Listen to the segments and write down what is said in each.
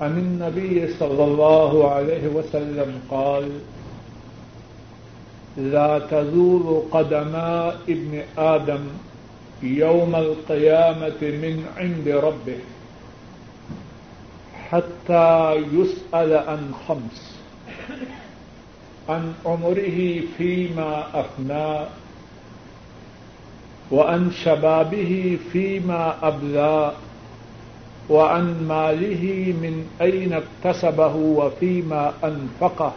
عن النبي صلى الله عليه وسلم قال، لا تزول قدما ابن آدم يوم القيامة من عند ربه حتى يسأل عن خمس، عن عمره فيما أفنى، وعن شبابه فيما أبلى وعن ماله من أين اكتسبه وفيما أنفقه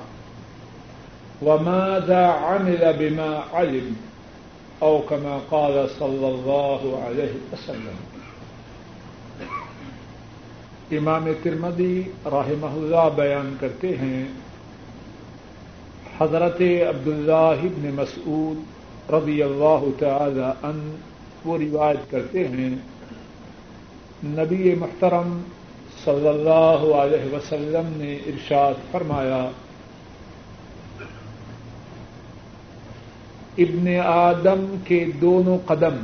وماذا عمل بما علم او كما قال صلى الله عليه وسلم. امام ترمدی رحمہ اللہ بیان کرتے ہیں، حضرت عبداللہ ابن مسعود رضی اللہ تعالی ان وہ روایت کرتے ہیں نبی محترم صلی اللہ علیہ وسلم نے ارشاد فرمایا، ابن آدم کے دونوں قدم،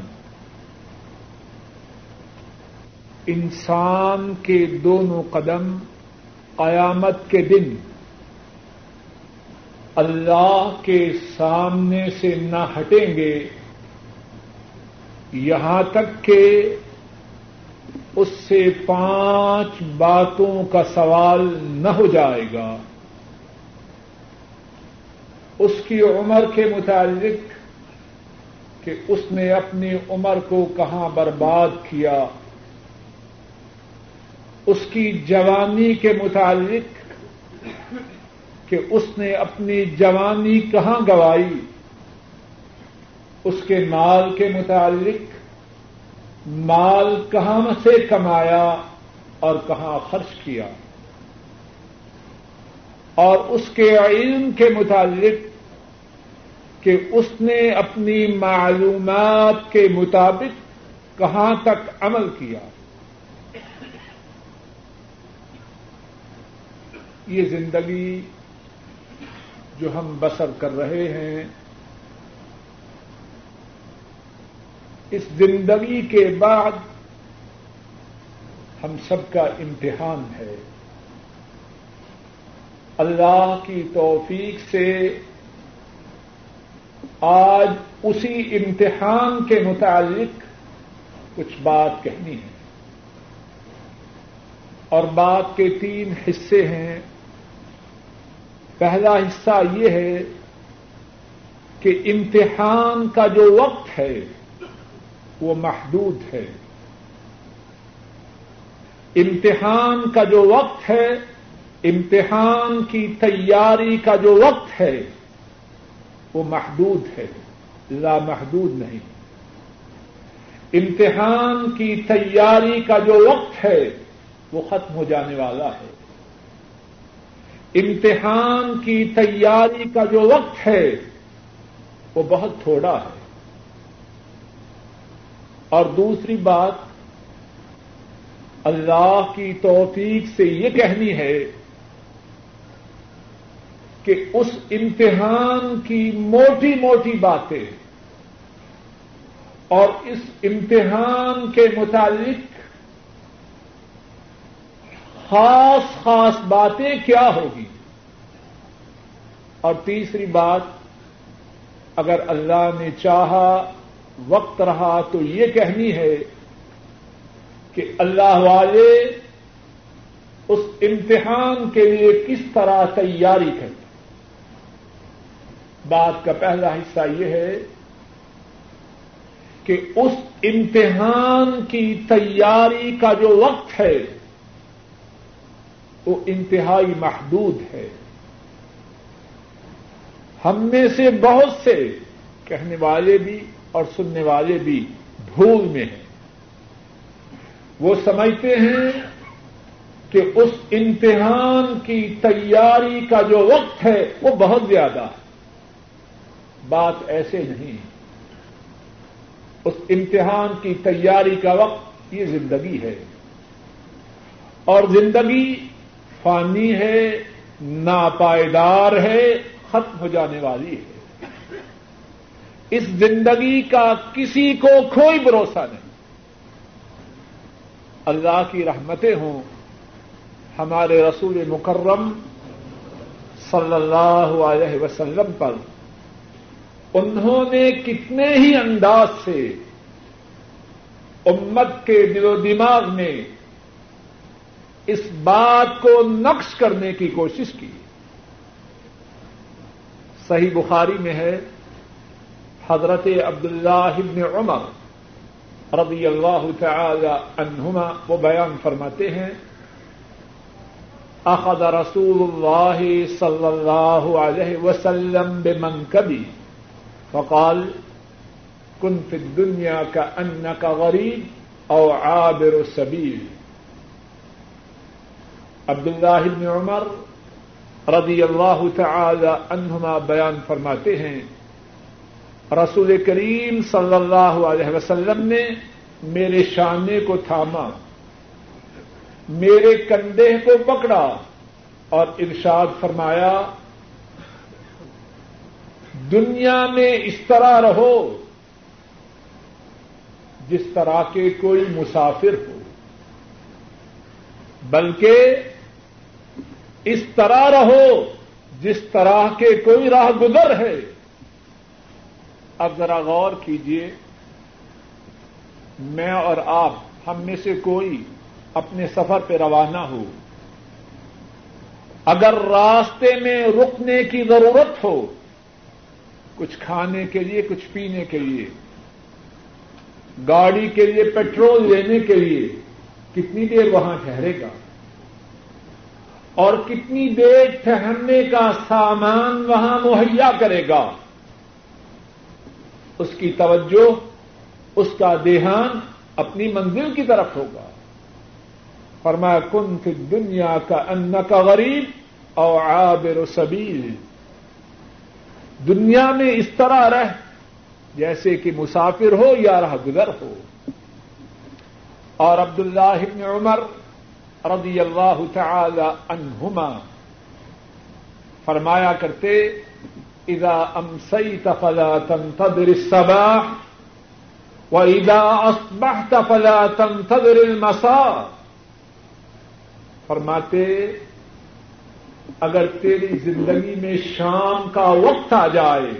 انسان کے دونوں قدم قیامت کے دن اللہ کے سامنے سے نہ ہٹیں گے، یہاں تک کہ اس سے پانچ باتوں کا سوال نہ ہو جائے گا۔ اس کی عمر کے متعلق کہ اس نے اپنی عمر کو کہاں برباد کیا۔ اس کی جوانی کے متعلق کہ اس نے اپنی جوانی کہاں گوائی۔ اس کے مال کے متعلق مال کہاں سے کمایا اور کہاں خرچ کیا اور اس کے علم کے متعلق کہ اس نے اپنی معلومات کے مطابق کہاں تک عمل کیا۔ یہ زندگی جو ہم بسر کر رہے ہیں اس زندگی کے بعد ہم سب کا امتحان ہے۔ اللہ کی توفیق سے آج اسی امتحان کے متعلق کچھ بات کہنی ہے۔ اور بات کے تین حصے ہیں۔ پہلا حصہ یہ ہے کہ امتحان کا جو وقت ہے وہ محدود ہے۔ امتحان کا جو وقت ہے، امتحان کی تیاری کا جو وقت ہے، وہ محدود ہے، لا محدود نہیں۔ امتحان کی تیاری کا جو وقت ہے، وہ ختم ہو جانے والا ہے۔ امتحان کی تیاری کا جو وقت ہے، وہ بہت تھوڑا ہے۔ اور دوسری بات، اللہ کی توفیق سے یہ کہنی ہے کہ اس امتحان کی موٹی موٹی باتیں اور اس امتحان کے متعلق خاص خاص باتیں کیا ہوگی؟ اور تیسری بات، اگر اللہ نے چاہا وقت رہا تو یہ کہنی ہے کہ اللہ والے اس امتحان کے لیے کس طرح تیاری کرتے بات کا پہلا حصہ یہ ہے کہ اس امتحان کی تیاری کا جو وقت ہے، وہ انتہائی محدود ہے۔ ہم میں سے بہت سے کہنے والے بھی اور سننے والے بھی بھول میں ہیں۔ وہ سمجھتے ہیں کہ اس امتحان کی تیاری کا جو وقت ہے وہ بہت زیادہ ہے۔ بات ایسے نہیں اس امتحان کی تیاری کا وقت یہ زندگی ہے۔ اور زندگی فانی ہے، ناپائیدار ہے، ختم ہو جانے والی ہے۔ اس زندگی کا کسی کو کوئی بھروسہ نہیں۔ اللہ کی رحمتیں ہوں۔ ہمارے رسول مکرم صلی اللہ علیہ وسلم پر۔ انہوں نے کتنے ہی انداز سے امت کے دل و دماغ میں اس بات کو نقش کرنے کی کوشش کی۔ صحیح بخاری میں ہے۔ حضرت عبداللہ ابن عمر رضی اللہ تعالی عنہما وہ بیان فرماتے ہیں، اخذ رسول اللہ صلی اللہ علیہ وسلم بمنکبی فقال، کن فی الدنیا کا ان کا غریب او عابر السبیل عبداللہ ابن عمر رضی اللہ تعالی عنہما بیان فرماتے ہیں رسول کریم صلی اللہ علیہ وسلم نے میرے شانے کو تھاما، میرے کندھے کو پکڑا اور ارشاد فرمایا، دنیا میں اس طرح رہو جس طرح کے کوئی مسافر ہو، بلکہ اس طرح رہو جس طرح کے کوئی راہ گزر ہے۔ اب ذرا غور کیجیے میں اور آپ، ہم میں سے کوئی اپنے سفر پہ روانہ ہو۔ اگر راستے میں رکنے کی ضرورت ہو، کچھ کھانے کے لیے، کچھ پینے کے لیے، گاڑی کے لیے، پیٹرول لینے کے لیے، کتنی دیر وہاں ٹھہرے گا؟ اور کتنی دیر ٹھہرنے کا سامان وہاں مہیا کرے گا؟ اس کی توجہ، اس کا دیہان اپنی منزل کی طرف ہوگا۔ فرمایا، کن فی دنیا کا ان کا غریب اور عابر و سبیل. دنیا میں اس طرح رہ، جیسے کہ مسافر ہو یا راہ گزر ہو۔ اور عبد اللہ عمر رضی اللہ تعالی عنہما فرمایا کرتے اذا امسيت فلا تنتظر الصباح واذا اصبحت فلا تنتظر المساء. فرماتے، اگر تیری زندگی میں شام کا وقت آ جائے،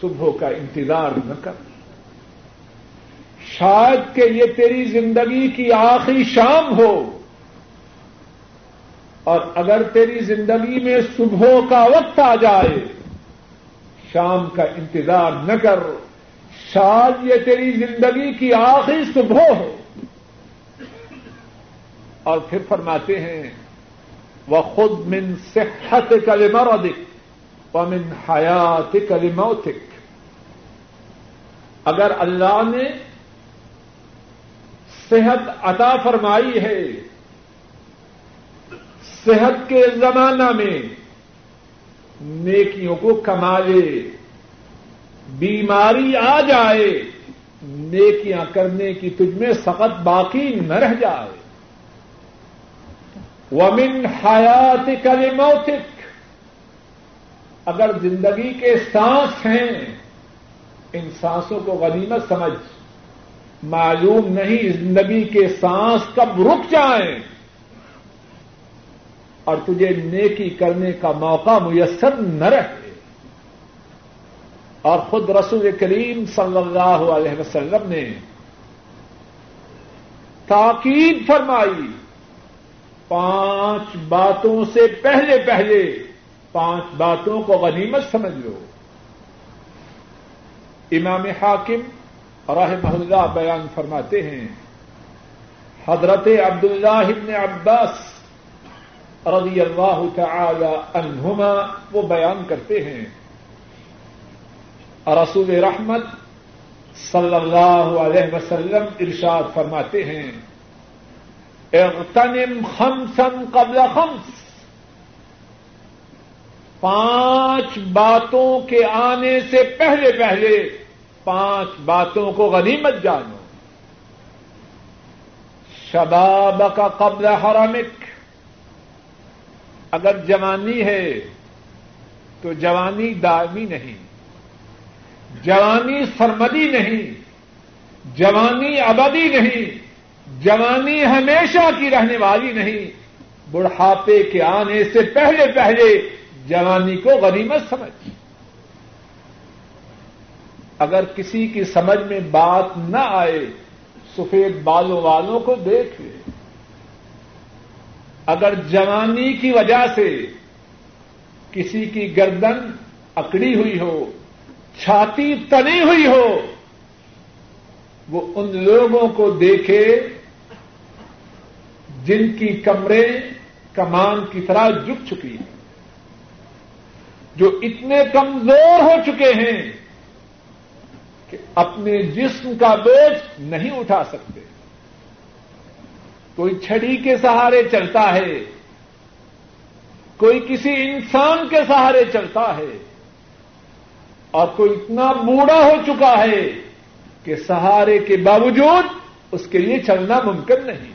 صبح کا انتظار نہ کر۔ شاید کہ یہ تیری زندگی کی آخری شام ہو۔ اور اگر تیری زندگی میں صبح کا وقت آ جائے شام کا انتظار نہ کر شاید یہ تیری زندگی کی آخری صبح ہو۔ اور پھر فرماتے ہیں وہ خود من صحت کل مرضک و من حیات کل موتک اگر اللہ نے صحت عطا فرمائی ہے، صحت کے زمانہ میں نیکیوں کو کما لے بیماری آ جائے، نیکیاں کرنے کی تجھ میں سخت باقی نہ رہ جائے۔ ومن حیات کل موتک اگر زندگی کے سانس ہیں، ان سانسوں کو غنیمت سمجھ۔ معلوم نہیں زندگی کے سانس کب رک جائیں۔ اور تجھے نیکی کرنے کا موقع میسر نہ رہے۔ اور خود رسول کریم صلی اللہ علیہ وسلم نے تاکید فرمائی، پانچ باتوں سے پہلے پہلے پانچ باتوں کو غنیمت سمجھ لو۔ امام حاکم رحمہ اللہ بیان فرماتے ہیں، حضرت عبداللہ ابن عباس رضی اللہ تعالی عنہما وہ بیان کرتے ہیں۔ رسول رحمت صلی اللہ علیہ وسلم ارشاد فرماتے ہیں۔ اغتنم خمسن قبل خمس۔ پانچ باتوں کے آنے سے پہلے پہلے پانچ باتوں کو غنیمت جانو۔ شباب کا قبل حرمک۔ اگر جوانی ہے تو جوانی دائمی نہیں، جوانی سرمدی نہیں، جوانی ابدی نہیں، جوانی ہمیشہ کی رہنے والی نہیں۔ بڑھاپے کے آنے سے پہلے پہلے جوانی کو غنیمت سمجھ۔ اگر کسی کی سمجھ میں بات نہ آئے، سفید بالوں والوں کو دیکھ لے۔ اگر جوانی کی وجہ سے کسی کی گردن اکڑی ہوئی ہو، چھاتی تنی ہوئی ہو، وہ ان لوگوں کو دیکھے جن کی کمرے کمان کی طرح جھک چکی ہیں، جو اتنے کمزور ہو چکے ہیں کہ اپنے جسم کا بوجھ نہیں اٹھا سکتے۔ کوئی چھڑی کے سہارے چلتا ہے، کوئی کسی انسان کے سہارے چلتا ہے، اور کوئی اتنا بوڑھا ہو چکا ہے کہ سہارے کے باوجود اس کے لیے چلنا ممکن نہیں۔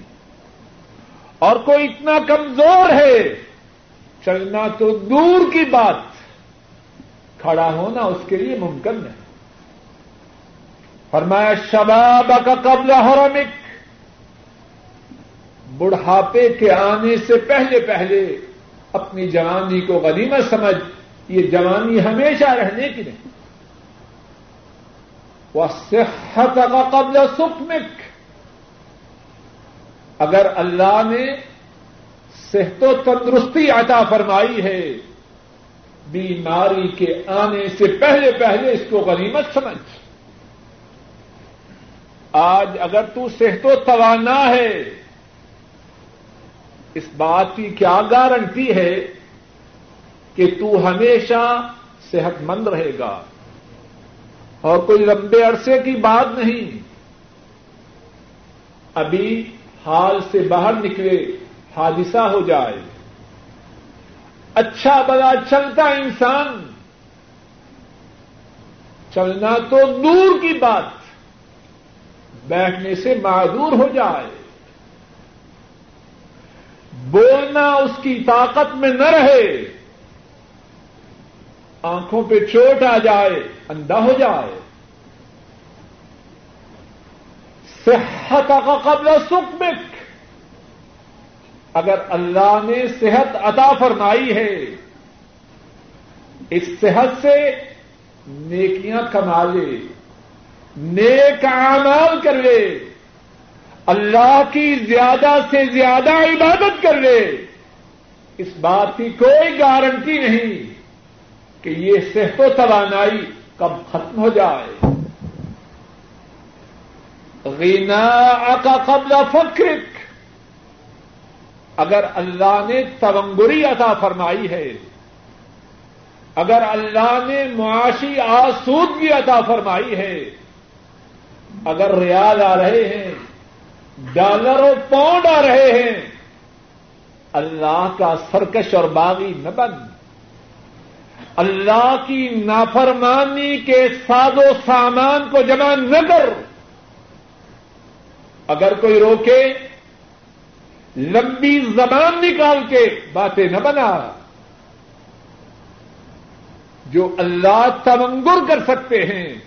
اور کوئی اتنا کمزور ہے، چلنا تو دور کی بات، کھڑا ہونا اس کے لیے ممکن نہیں۔ فرمایا شباب کا قبل حرمک بڑھاپے کے آنے سے پہلے پہلے اپنی جوانی کو غنیمت سمجھ، یہ جوانی ہمیشہ رہنے کی نہیں۔ وہ صحت کا قبل سکمک اگر اللہ نے صحت و تندرستی عطا فرمائی ہے، بیماری کے آنے سے پہلے پہلے اس کو غنیمت سمجھ۔ آج اگر تو صحت و توانا ہے اس بات کی کیا گارنٹی ہے کہ تو ہمیشہ صحت مند رہے گا اور کوئی لمبے عرصے کی بات نہیں ابھی حال سے باہر نکلے، حادثہ ہو جائے۔ اچھا بلا چلتا انسان۔ چلنا تو دور کی بات۔ بیٹھنے سے معذور ہو جائے۔ بولنا اس کی طاقت میں نہ رہے۔ آنکھوں پہ چوٹ آ جائے، اندھا ہو جائے۔ صحت کا قبل سکمک، اگر اللہ نے صحت عطا فرمائی ہے، اس صحت سے نیکیاں کما لے، نیک اعمال کر لے۔ اللہ کی زیادہ سے زیادہ عبادت کر لے اس بات کی کوئی گارنٹی نہیں کہ یہ صحت و توانائی کب ختم ہو جائے۔ غینا کا قبل فکرک۔ اگر اللہ نے تونگری عطا فرمائی ہے، اگر اللہ نے معاشی آسودگی عطا فرمائی ہے، اگر ریال آ رہے ہیں ڈالر و پاؤنڈ آ رہے ہیں۔ اللہ کا سرکش اور باغی نہ بن۔ اللہ کی نافرمانی کے ساد و سامان کو جمع نہ کر۔ اگر کوئی روکے، لمبی زبان نکال کے باتیں نہ بنا۔ جو اللہ تمنگر کر سکتے ہیں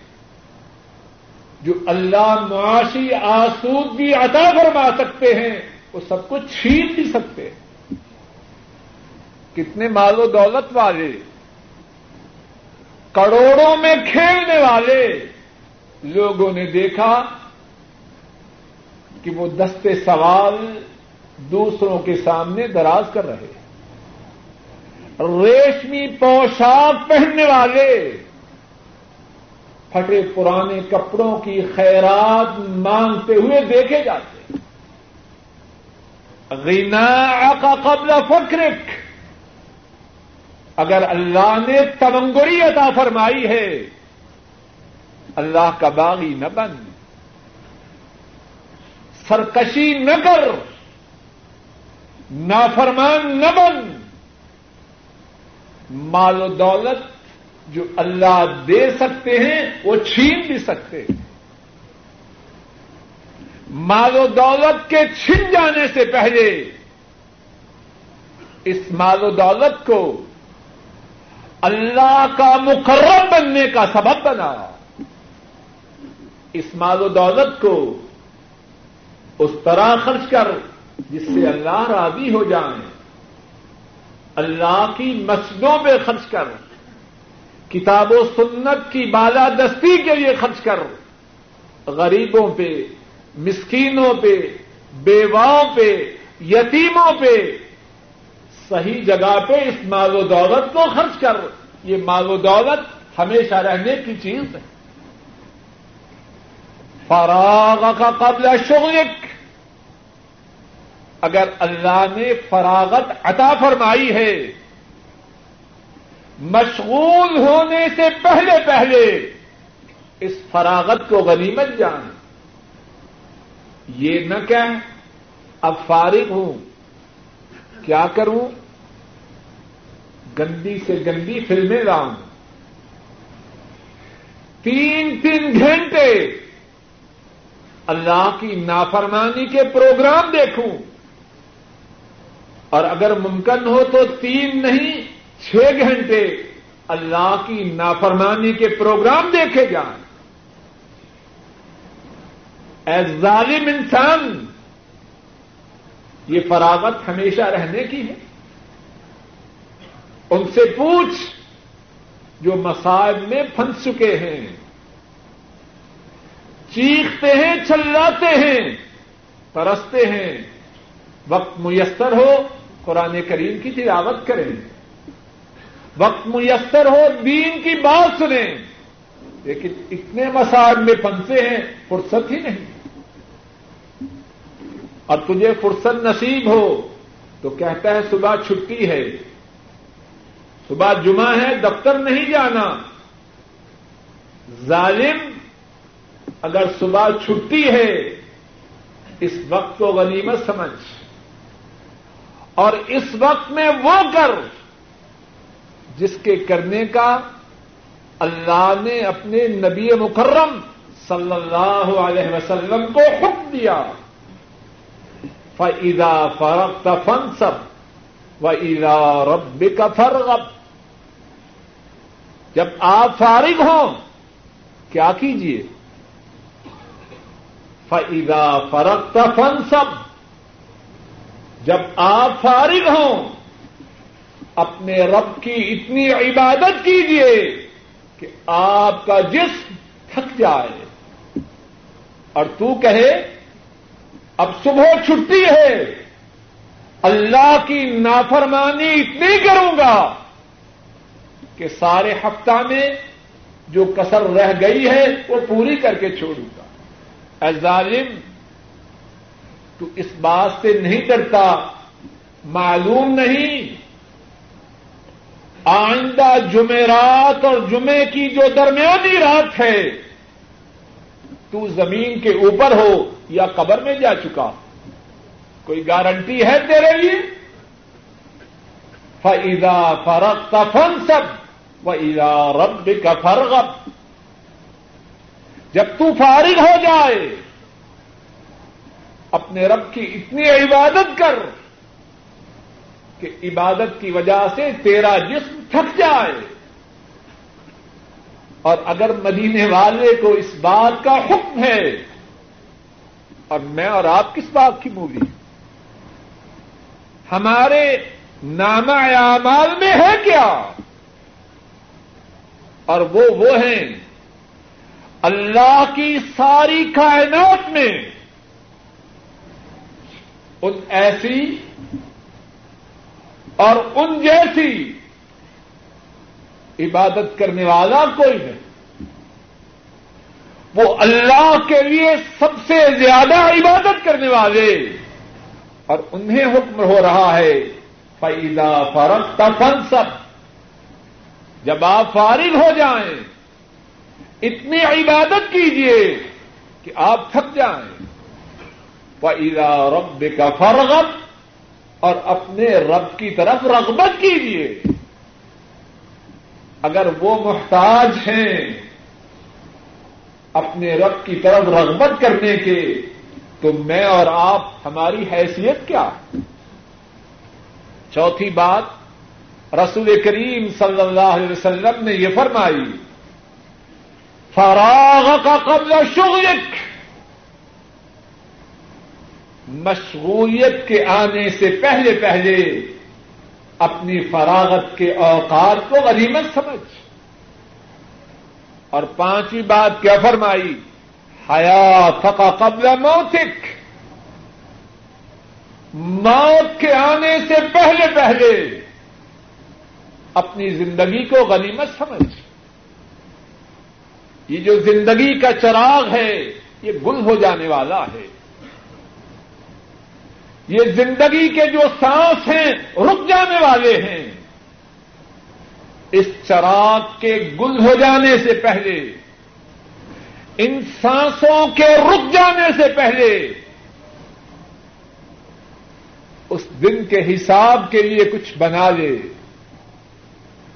جو اللہ معاشی آسودگی عطا فرما سکتے ہیں، وہ سب کچھ چھین بھی سکتے ہیں۔ کتنے مال و دولت والے، کروڑوں میں کھیلنے والے لوگوں نے دیکھا کہ وہ دستے سوال دوسروں کے سامنے دراز کر رہے ریشمی پوشاک پہننے والے پھٹے پرانے کپڑوں کی خیرات مانگتے ہوئے دیکھے جاتے غنا کا قبل فکرک اگر اللہ نے تمنگری عطا فرمائی ہے، اللہ کا باغی نہ بن۔ سرکشی نہ کر۔ نافرمان نہ بن۔ مال و دولت جو اللہ دے سکتے ہیں، وہ چھین بھی سکتے ہیں۔ مال و دولت کے چھن جانے سے پہلے اس مال و دولت کو اللہ کا مقرر بننے کا سبب بنا۔ اس مال و دولت کو اس طرح خرچ کر جس سے اللہ راضی ہو جائیں۔ اللہ کی مسجدوں پہ خرچ کر۔ کتاب و سنت کی بالادستی کے لیے خرچ کر غریبوں پہ، مسکینوں پہ، بیواؤں پہ، یتیموں پہ صحیح جگہ پہ اس مال و دولت کو خرچ کر۔ یہ مال و دولت ہمیشہ رہنے کی چیز ہے۔ فراغ کا قبل شغلک۔ اگر اللہ نے فراغت عطا فرمائی ہے مشغول ہونے سے پہلے پہلے اس فراغت کو غنیمت جان۔ یہ نہ کہ اب فارغ ہوں۔ کیا کروں؟ گندی سے گندی فلمیں لاؤں تین تین گھنٹے اللہ کی نافرمانی کے پروگرام دیکھوں۔ اور اگر ممکن ہو تو تین نہیں چھ گھنٹے اللہ کی نافرمانی کے پروگرام دیکھے جائیں اے ظالم انسان، یہ فراغت ہمیشہ رہنے کی ہے۔ ان سے پوچھ جو مسائل میں پھنس چکے ہیں۔ چیختے ہیں، چلاتے ہیں ترستے ہیں۔ وقت میسر ہو، قرآن کریم کی تلاوت کریں۔ وقت میسر ہو، دین کی بات سنیں۔ لیکن اتنے مسائل میں پھنسے ہیں، فرصت ہی نہیں۔ اور تجھے فرصت نصیب ہو، تو کہتا ہے صبح چھٹی ہے۔ صبح جمعہ ہے، دفتر نہیں جانا۔ ظالم، اگر صبح چھٹی ہے، اس وقت کو غنیمت سمجھ۔ اور اس وقت میں وہ کر۔ جس کے کرنے کا اللہ نے اپنے نبی مکرم صلی اللہ علیہ وسلم کو حکم دیا۔ فعیدا فرق فن سب و عیدا رب کا فرغب جب آپ فارغ ہوں، کیا کیجیے فعیدا فرق فن سب جب آپ فارغ ہوں اپنے رب کی اتنی عبادت کیجیے کہ آپ کا جسم تھک جائے۔ اور تو کہے، اب صبح چھٹی ہے، اللہ کی نافرمانی اتنی کروں گا کہ سارے ہفتہ میں جو کسر رہ گئی ہے، وہ پوری کر کے چھوڑوں گا۔ اے ظالم، تو اس بات سے نہیں ڈرتا، معلوم نہیں آئندہ جمعرات اور جمعے کی جو درمیانی رات ہے، تو زمین کے اوپر ہو یا قبر میں جا چکا۔ کوئی گارنٹی ہے تیرے لیے؟ فعیدا فرق فن سب و ایدا رب کا فرغب جب تو فارغ ہو جائے، اپنے رب کی اتنی عبادت کر کہ عبادت کی وجہ سے تیرا جسم تھک جائے۔ اور اگر مدینے والے کو اس بات کا حکم ہے، اور میں اور آپ کس بات کی مووی؟ ہمارے نام اعمال میں ہے کیا؟ اور وہ وہ ہیں اللہ کی ساری کائنات میں۔ ان ایسی اور ان جیسی عبادت کرنے والا کوئی نہیں۔ وہ اللہ کے لیے سب سے زیادہ عبادت کرنے والے۔ اور انہیں حکم ہو رہا ہے فیضا فرق تفن سب جب آپ فارغ ہو جائیں، اتنی عبادت کیجیے کہ آپ تھک جائیں۔ وَإِلَىٰ رَبِّكَ فَرْغَبْ۔ اور اپنے رب کی طرف رغبت کیجیے۔ اگر وہ محتاج ہیں اپنے رب کی طرف رغبت کرنے کے، تو میں اور آپ، ہماری حیثیت کیا؟ چوتھی بات، رسول کریم صلی اللہ علیہ وسلم نے یہ فرمائی فراغ کا قبل شغلک۔ مشغولیت کے آنے سے پہلے پہلے اپنی فراغت کے اوقات کو غنیمت سمجھ۔ اور پانچویں بات کیا فرمائی؟ حیا کا قبل موتک۔ موت کے آنے سے پہلے پہلے اپنی زندگی کو غنیمت سمجھ۔ یہ جو زندگی کا چراغ ہے، یہ گل ہو جانے والا ہے۔ یہ زندگی کے جو سانس ہیں، رک جانے والے ہیں۔ اس چراغ کے گل ہو جانے سے پہلے، ان سانسوں کے رک جانے سے پہلے، اس دن کے حساب کے لیے کچھ بنا لے۔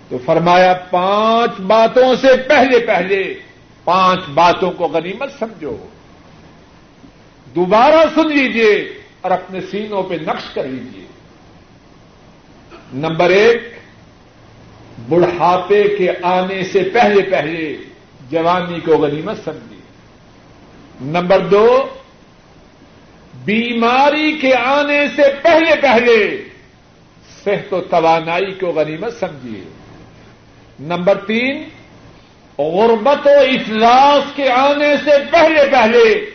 تو فرمایا، پانچ باتوں سے پہلے پہلے، پانچ باتوں کو غنیمت سمجھو۔ دوبارہ سن لیجیے اور اپنے سینوں پہ نقش کر لیجیے نمبر ایک، بڑھاپے کے آنے سے پہلے پہلے جوانی کو غنیمت سمجھیے۔ نمبر دو، بیماری کے آنے سے پہلے پہلے صحت و توانائی کو غنیمت سمجھیے۔ نمبر تین، غربت و افلاس کے آنے سے پہلے پہلے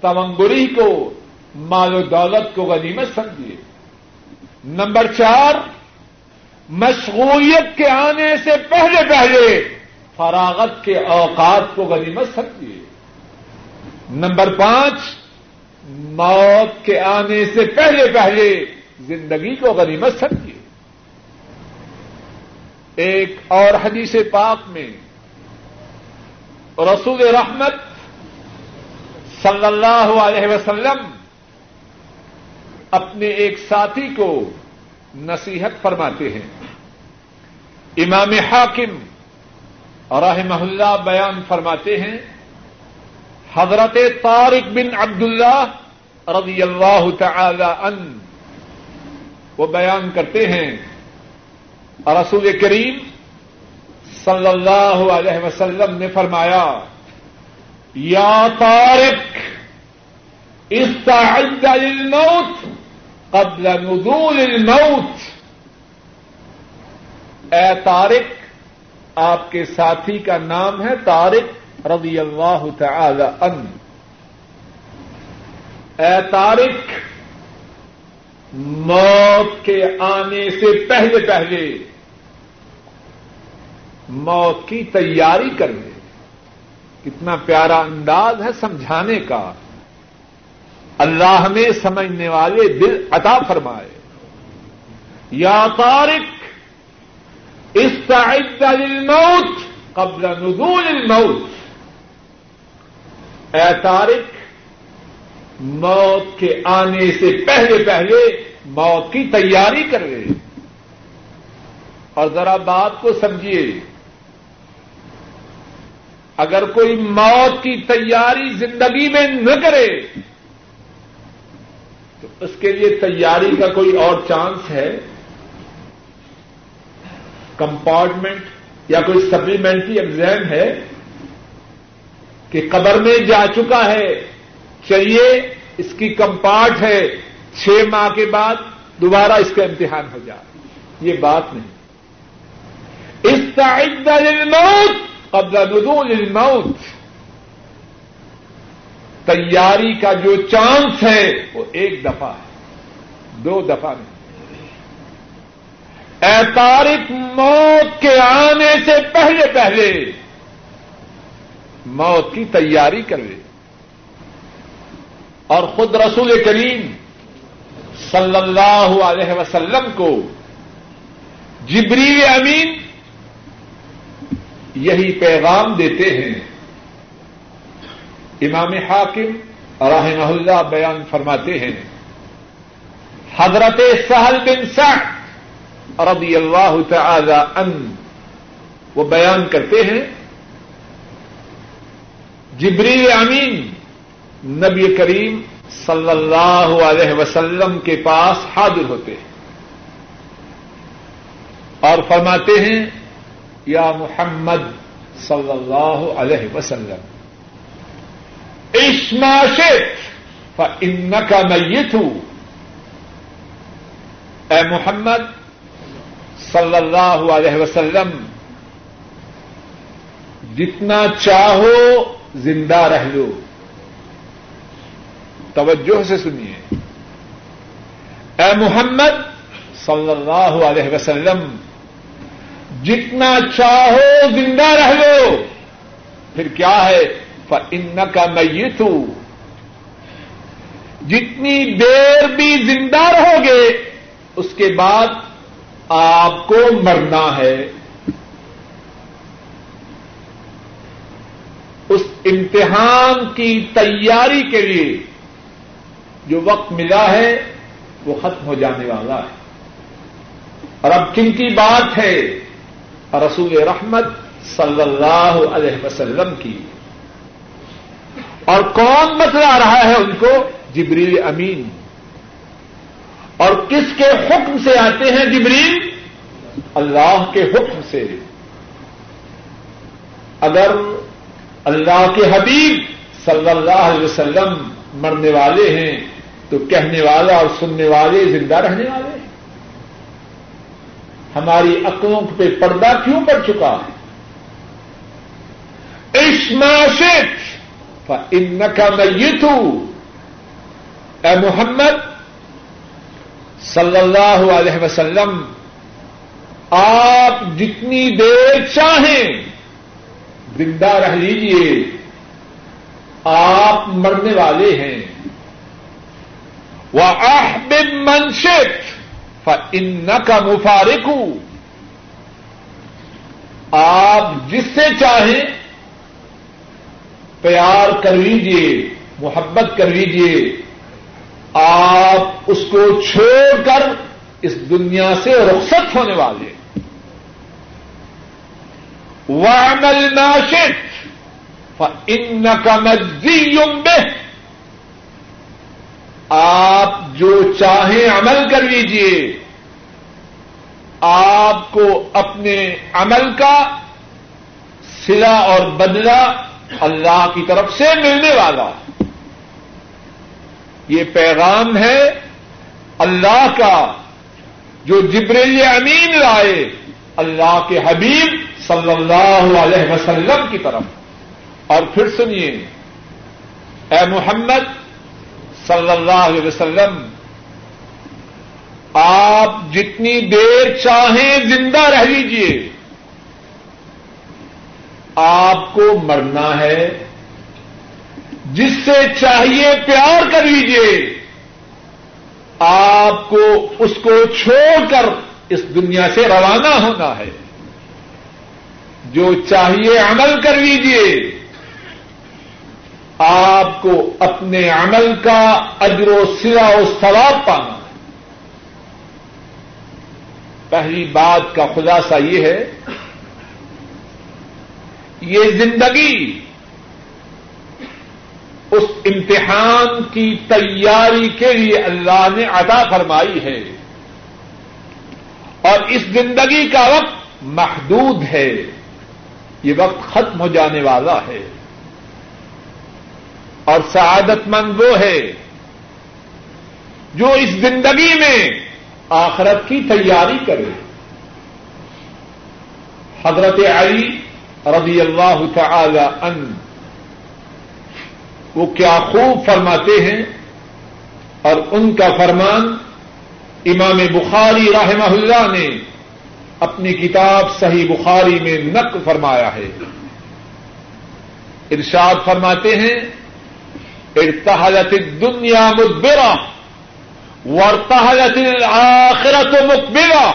تونگری کو مال و دولت کو غنیمت سمجھیے۔ نمبر چار، مشغولیت کے آنے سے پہلے پہلے فراغت کے اوقات کو غنیمت سمجھیے۔ نمبر پانچ، موت کے آنے سے پہلے پہلے زندگی کو غنیمت سمجھیے۔ ایک اور حدیث پاک میں رسول رحمت صلی اللہ علیہ وسلم اپنے ایک ساتھی کو نصیحت فرماتے ہیں۔ امام حاکم رحمہ اللہ بیان فرماتے ہیں، حضرت طارق بن عبد اللہ رضی اللہ تعالی ان وہ بیان کرتے ہیں، رسول کریم صلی اللہ علیہ وسلم نے فرمایا، یا طارق، استعد للموت قبل نزول الموت۔ اے طارق، آپ کے ساتھی کا نام ہے طارق رضی اللہ تعالی ان اے طارق، موت کے آنے سے پہلے پہلے موت کی تیاری کر لے کتنا پیارا انداز ہے سمجھانے کا۔ اللہ میں سمجھنے والے دل عطا فرمائے۔ یا طارق، استعد للموت قبل نزول الموت۔ اے طارق، موت کے آنے سے پہلے پہلے موت کی تیاری کر رہے اور ذرا بات کو سمجھیے۔ اگر کوئی موت کی تیاری زندگی میں نہ کرے اس کے لیے تیاری کا کوئی اور چانس ہے؟ کمپارٹمنٹ یا کوئی سپلیمنٹری ایگزام ہے کہ قبر میں جا چکا ہے، چلیے اس کی کمپارٹ ہے، چھ ماہ کے بعد دوبارہ اس کا امتحان ہو جائے۔ یہ بات نہیں۔ استعد للموت قبل نزول الموت۔ تیاری کا جو چانس ہے وہ ایک دفعہ ہے، دو دفعہ نہیں۔ اے تارک موت کے آنے سے پہلے پہلے موت کی تیاری کر لے۔ اور خود رسول کریم صلی اللہ علیہ وسلم کو جبریل امین یہی پیغام دیتے ہیں۔ امام حاکم رحمہ اللہ بیان فرماتے ہیں، حضرت سہل بن سعد رضی اللہ تعالی ان وہ بیان کرتے ہیں، جبریل امین نبی کریم صلی اللہ علیہ وسلم کے پاس حاضر ہوتے ہیں اور فرماتے ہیں، یا محمد صلی اللہ علیہ وسلم اشماشت ان کا میت ہوں اے محمد صلی اللہ علیہ وسلم، جتنا چاہو زندہ رہ لو۔ توجہ سے سنیے۔ اے محمد صلی اللہ علیہ وسلم، جتنا چاہو زندہ رہ لو۔ پھر کیا ہے؟ ان کا میت ہوں جتنی دیر بھی زندہ رہو گے، اس کے بعد آپ کو مرنا ہے۔ اس امتحان کی تیاری کے لیے جو وقت ملا ہے، وہ ختم ہو جانے والا ہے۔ اور اب کن کی بات ہے؟ رسول رحمت صلی اللہ علیہ وسلم کی۔ اور کون بتلا رہا ہے ان کو؟ جبریل امین۔ اور کس کے حکم سے آتے ہیں جبریل؟ اللہ کے حکم سے۔ اگر اللہ کے حبیب صلی اللہ علیہ وسلم مرنے والے ہیں، تو کہنے والا اور سننے والے زندہ رہنے والے ہیں۔ ہماری عقلوں پہ پردہ کیوں پڑ چکا ہے؟ عشماشت ان کا میت اے محمد صلی اللہ علیہ وسلم، آپ جتنی دیر چاہیں زندہ رہ لیجیے آپ مرنے والے ہیں۔ وہ آحب منشت ان کا مفارق۔ آپ جس سے چاہیں پیار کر لیجیے محبت کر لیجیے آپ اس کو چھوڑ کر اس دنیا سے رخصت ہونے والے۔ وعمل ناشت ان کا مزی آپ جو چاہیں عمل کر لیجیے آپ کو اپنے عمل کا سلا اور بدلا اللہ کی طرف سے ملنے والا۔ یہ پیغام ہے اللہ کا، جو جبریل امین لائے اللہ کے حبیب صلی اللہ علیہ وسلم کی طرف۔ اور پھر سنیے، اے محمد صلی اللہ علیہ وسلم، آپ جتنی دیر چاہیں زندہ رہ لیجیے آپ کو مرنا ہے۔ جس سے چاہیے پیار کر لیجیے آپ کو اس کو چھوڑ کر اس دنیا سے روانہ ہونا ہے۔ جو چاہیے عمل کر لیجیے آپ کو اپنے عمل کا اجر و سلا و ثواب پانا پہلی بات کا خلاصہ یہ ہے یہ زندگی اس امتحان کی تیاری کے لیے اللہ نے ادا فرمائی ہے اور اس زندگی کا وقت محدود ہے یہ وقت ختم ہو جانے والا ہے اور سعادت مند وہ ہے جو اس زندگی میں آخرت کی تیاری کرے حضرت علی رضی اللہ تعالی ان وہ کیا خوب فرماتے ہیں اور ان کا فرمان امام بخاری رحمہ اللہ نے اپنی کتاب صحیح بخاری میں نقل فرمایا ہے۔ ارشاد فرماتے ہیں، ارتحلت الدنیا مدبرہ ورتحلت الآخرت مقبرہ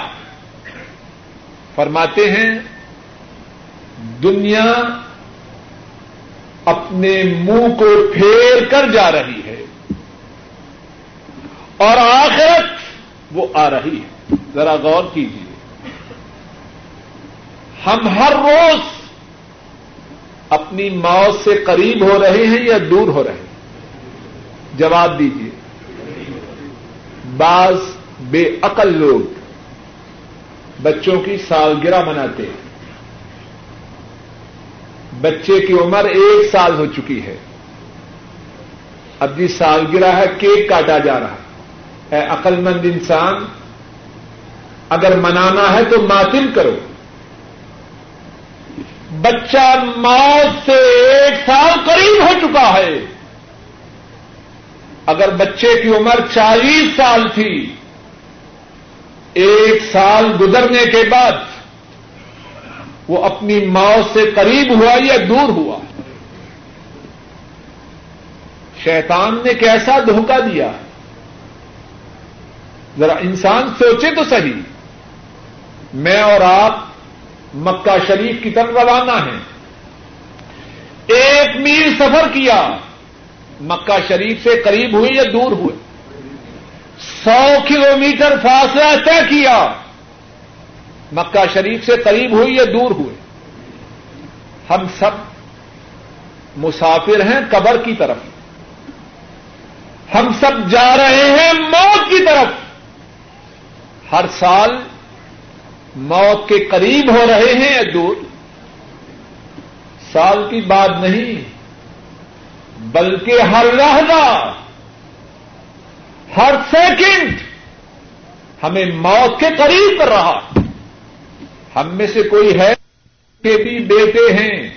فرماتے ہیں دنیا اپنے منہ کو پھیر کر جا رہی ہے اور آخرت وہ آ رہی ہے۔ ذرا غور کیجیے۔ ہم ہر روز اپنی موت سے قریب ہو رہے ہیں یا دور ہو رہے ہیں؟ جواب دیجیے۔ بعض بے عقل لوگ بچوں کی سالگرہ مناتے ہیں۔ بچے کی عمر ایک سال ہو چکی ہے۔ اب جی سالگرہ ہے، کیک کاٹا جا رہا ہے۔ عقل مند انسان، اگر منانا ہے تو ماتم کرو۔ بچہ موت سے ایک سال قریب ہو چکا ہے۔ اگر بچے کی عمر چالیس سال تھی، ایک سال گزرنے کے بعد وہ اپنی موت سے قریب ہوا یا دور ہوا؟ شیطان نے کیسا دھوکہ دیا، ذرا انسان سوچے تو صحیح، میں اور آپ مکہ شریف کی طرف روانہ ہیں۔ ایک میل سفر کیا، مکہ شریف سے قریب ہوئے یا دور ہوئے سو کلو میٹر فاصلہ طے کیا۔ مکہ شریف سے قریب ہوئی یا دور ہوئے ہم سب مسافر ہیں قبر کی طرف۔ ہم سب جا رہے ہیں موت کی طرف۔ ہر سال موت کے قریب ہو رہے ہیں یا دور؟ سال کی بات نہیں، بلکہ ہر لہجہ ہر سیکنڈ ہمیں موت کے قریب کر رہا ہم میں سے کوئی ہے کے بھی بیٹے ہیں،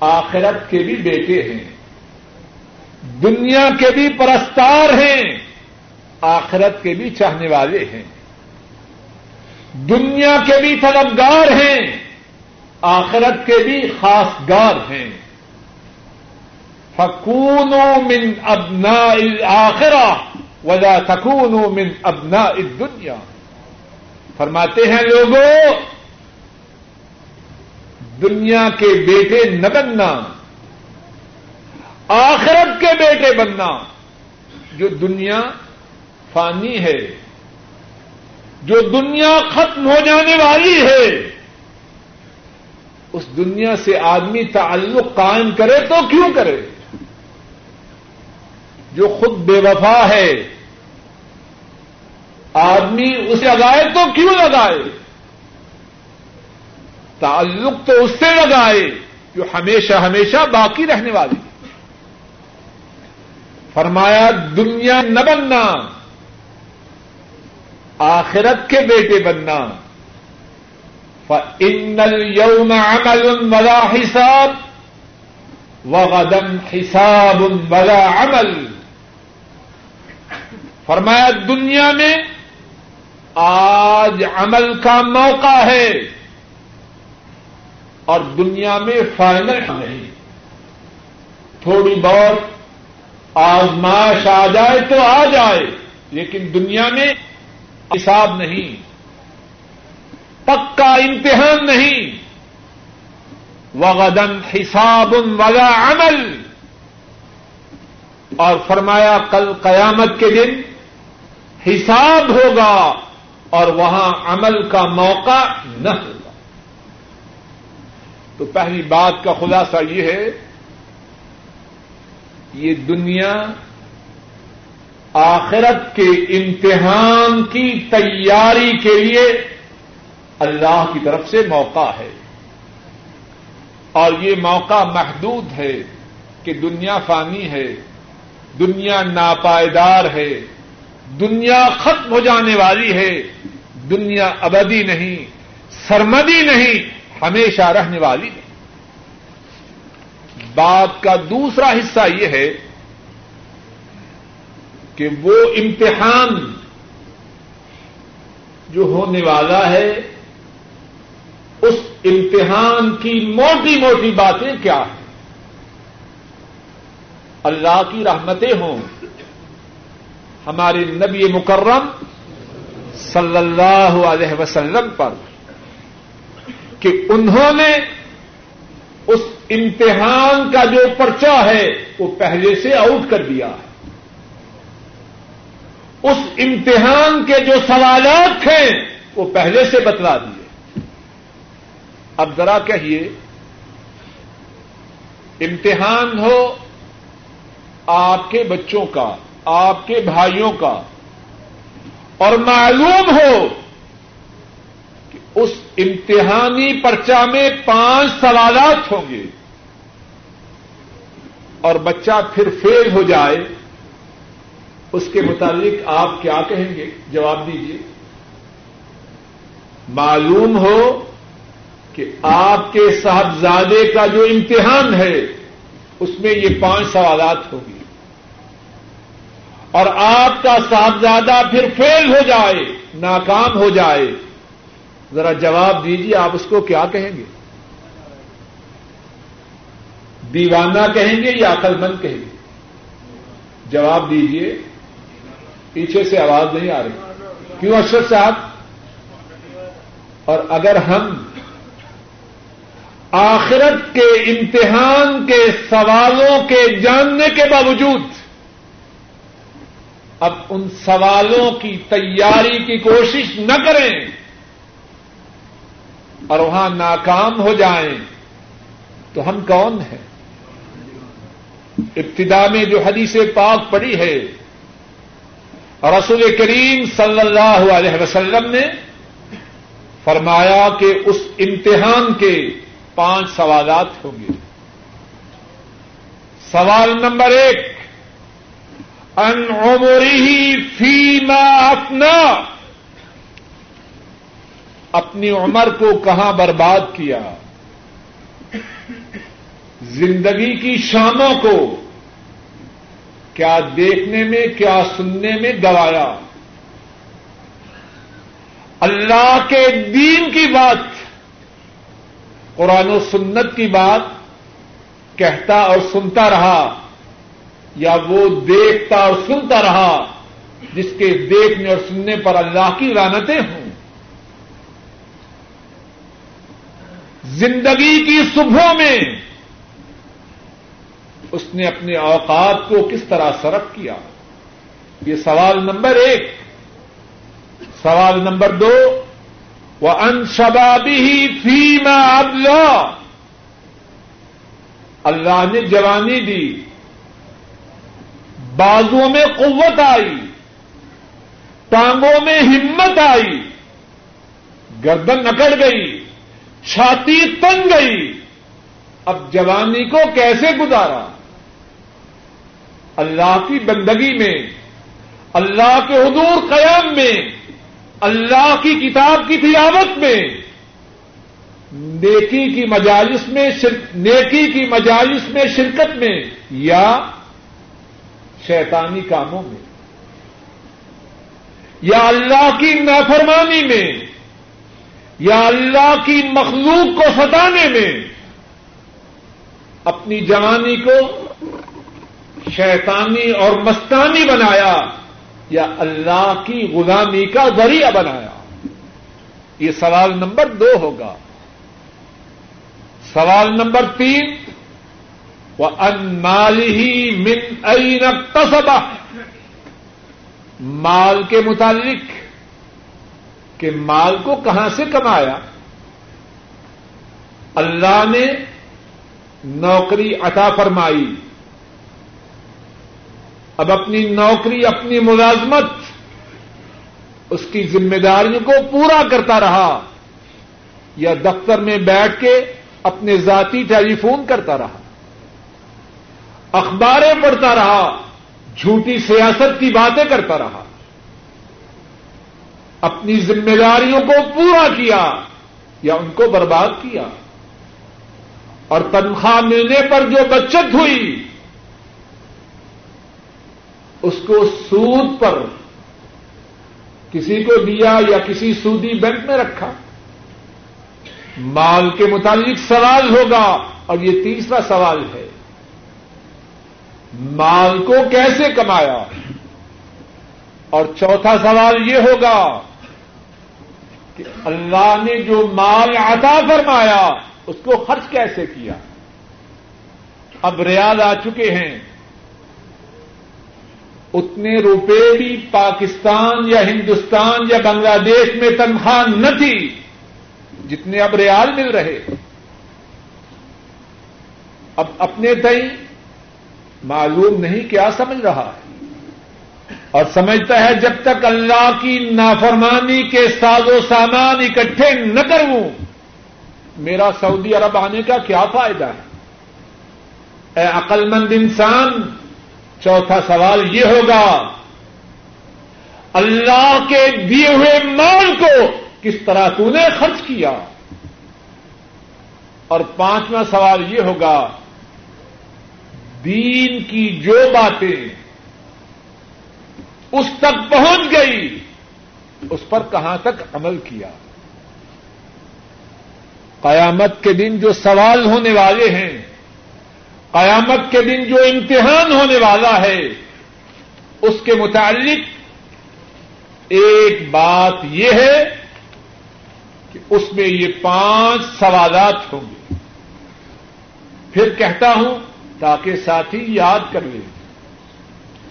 آخرت کے بھی بیٹے ہیں۔ دنیا کے بھی پرستار ہیں، آخرت کے بھی چاہنے والے ہیں۔ دنیا کے بھی طلبگار ہیں، آخرت کے بھی خاص گار ہیں۔ فکون من ابنا آخرا وجہ سکون من ابنا دنیا فرماتے ہیں لوگوں دنیا کے بیٹے نہ بننا، آخرت کے بیٹے بننا، جو دنیا فانی ہے، جو دنیا ختم ہو جانے والی ہے، اس دنیا سے آدمی تعلق قائم کرے تو کیوں کرے؟ جو خود بے وفا ہے آدمی اسے لگائے تو کیوں لگائے؟ تعلق تو اس سے لگائے جو ہمیشہ ہمیشہ باقی رہنے والی فرمایا، دنیا نہ بننا، آخرت کے بیٹے بننا۔ ان یوم عمل ولا حساب وغدم حساب ولا عمل۔ فرمایا، دنیا میں آج عمل کا موقع ہے اور دنیا میں فائنل نہیں۔ تھوڑی بہت آزمائش آ جائے تو آ جائے، لیکن دنیا میں حساب نہیں، پکا امتحان نہیں۔ وغدن حساب ولا عمل۔ اور فرمایا، کل قیامت کے دن حساب ہوگا۔ اور وہاں عمل کا موقع نہ ہوگا تو پہلی بات کا خلاصہ یہ ہے، یہ دنیا آخرت کے امتحان کی تیاری کے لیے اللہ کی طرف سے موقع ہے۔ اور یہ موقع محدود ہے کہ دنیا فانی ہے، دنیا ناپائیدار ہے۔ دنیا ختم ہو جانے والی ہے۔ دنیا ابدی نہیں، سرمدی نہیں، ہمیشہ رہنے والی نہیں۔ بات کا دوسرا حصہ یہ ہے کہ وہ امتحان جو ہونے والا ہے، اس امتحان کی موٹی موٹی باتیں کیا ہیں؟ اللہ کی رحمتیں ہوں۔ ہمارے نبی مکرم صلی اللہ علیہ وسلم پر کہ انہوں نے اس امتحان کا جو پرچہ ہے وہ پہلے سے آؤٹ کر دیا ہے۔ اس امتحان کے جو سوالات تھے وہ پہلے سے بتلا دیے۔ اب ذرا کہیے، امتحان ہو آپ کے بچوں کا۔ آپ کے بھائیوں کا اور معلوم ہو کہ اس امتحانی پرچہ میں پانچ سوالات ہوں گے اور بچہ پھر فیل ہو جائے، اس کے متعلق آپ کیا کہیں گے؟ جواب دیجیے معلوم ہو کہ آپ کے صاحبزادے کا جو امتحان ہے، اس میں یہ پانچ سوالات ہوگی اور آپ کا صاحبزادہ پھر فیل ہو جائے، ناکام ہو جائے۔ ذرا جواب دیجیے آپ اس کو کیا کہیں گے؟ دیوانہ کہیں گے یا عقل مند کہیں گے؟ جواب دیجیے پیچھے سے آواز نہیں آ رہی۔ کیوں اشرف صاحب؟ اور اگر ہم آخرت کے امتحان کے سوالوں کے جاننے کے باوجود اب ان سوالوں کی تیاری کی کوشش نہ کریں اور وہاں ناکام ہو جائیں تو ہم کون ہیں؟ ابتدا میں جو حدیث پاک پڑی ہے، رسول کریم صلی اللہ علیہ وسلم نے فرمایا کہ اس امتحان کے پانچ سوالات ہوں گے۔ سوال نمبر ایک ان عمری فیما اپنا اپنی عمر کو کہاں برباد کیا؟ زندگی کی شاموں کو کیا دیکھنے میں، کیا سننے میں گوایا؟ اللہ کے دین کی بات، قرآن و سنت کی بات کہتا اور سنتا رہا۔ یا وہ دیکھتا اور سنتا رہا جس کے دیکھنے اور سننے پر اللہ کی رانتیں ہوں۔ زندگی کی صبحوں میں اس نے اپنے اوقات کو کس طرح سرف کیا؟ یہ سوال نمبر ایک۔ سوال نمبر دو۔ وہ ان شبابی ہی فیم ابلا اللہ نے جوانی دی۔ بازو میں قوت آئی، ٹانگوں میں ہمت آئی، گردن نکل گئی، چھاتی تن گئی۔ اب جوانی کو کیسے گزارا؟ اللہ کی بندگی میں، اللہ کے حضور قیام میں، اللہ کی کتاب کی تلاوت میں۔ نیکی کی مجالس میں نیکی کی مجالس میں شرکت میں، یا شیطانی کاموں میں، یا اللہ کی نافرمانی میں، یا اللہ کی مخلوق کو ستانے میں، اپنی جوانی کو شیطانی اور مستانی بنایا، یا اللہ کی غلامی کا ذریعہ بنایا۔ یہ سوال نمبر دو ہوگا۔ سوال نمبر تین وہ ان ہی من این تصبہ مال کے متعلق کہ مال کو کہاں سے کمایا؟ اللہ نے نوکری عطا فرمائی۔ اب اپنی نوکری، اپنی ملازمت، اس کی ذمہ داریوں کو پورا کرتا رہا یا دفتر میں بیٹھ کے اپنے ذاتی ٹیلی فون کرتا رہا۔ اخباریں پڑھتا رہا، جھوٹی سیاست کی باتیں کرتا رہا۔ اپنی ذمہ داریوں کو پورا کیا یا ان کو برباد کیا۔ اور تنخواہ ملنے پر جو بچت ہوئی، اس کو سود پر کسی کو دیا یا کسی سودی بینک میں رکھا۔ مال کے متعلق سوال ہوگا اور یہ تیسرا سوال ہے۔ مال کو کیسے کمایا؟ اور چوتھا سوال یہ ہوگا کہ اللہ نے جو مال عطا فرمایا، اس کو خرچ کیسے کیا؟ اب ریاض آ چکے ہیں۔ اتنے روپے بھی پاکستان یا ہندوستان یا بنگلہ دیش میں تنخواہ نہ تھی، جتنے اب ریال مل رہے۔ اب اپنے تئی معلوم نہیں کیا سمجھ رہا ہے۔ اور سمجھتا ہے جب تک اللہ کی نافرمانی کے ساز و سامان اکٹھے نہ کروں، میرا سعودی عرب آنے کا کیا فائدہ ہے؟ اے عقل مند انسان، چوتھا سوال یہ ہوگا، اللہ کے دیے ہوئے مال کو کس طرح تو نے خرچ کیا؟ اور پانچواں سوال یہ ہوگا دین کی جو باتیں اس تک پہنچ گئی، اس پر کہاں تک عمل کیا؟ قیامت کے دن جو سوال ہونے والے ہیں، قیامت کے دن جو امتحان ہونے والا ہے، اس کے متعلق ایک بات یہ ہے کہ اس میں یہ پانچ سوالات ہوں گے۔ پھر کہتا ہوں تاکہ ساتھی یاد کر لیں۔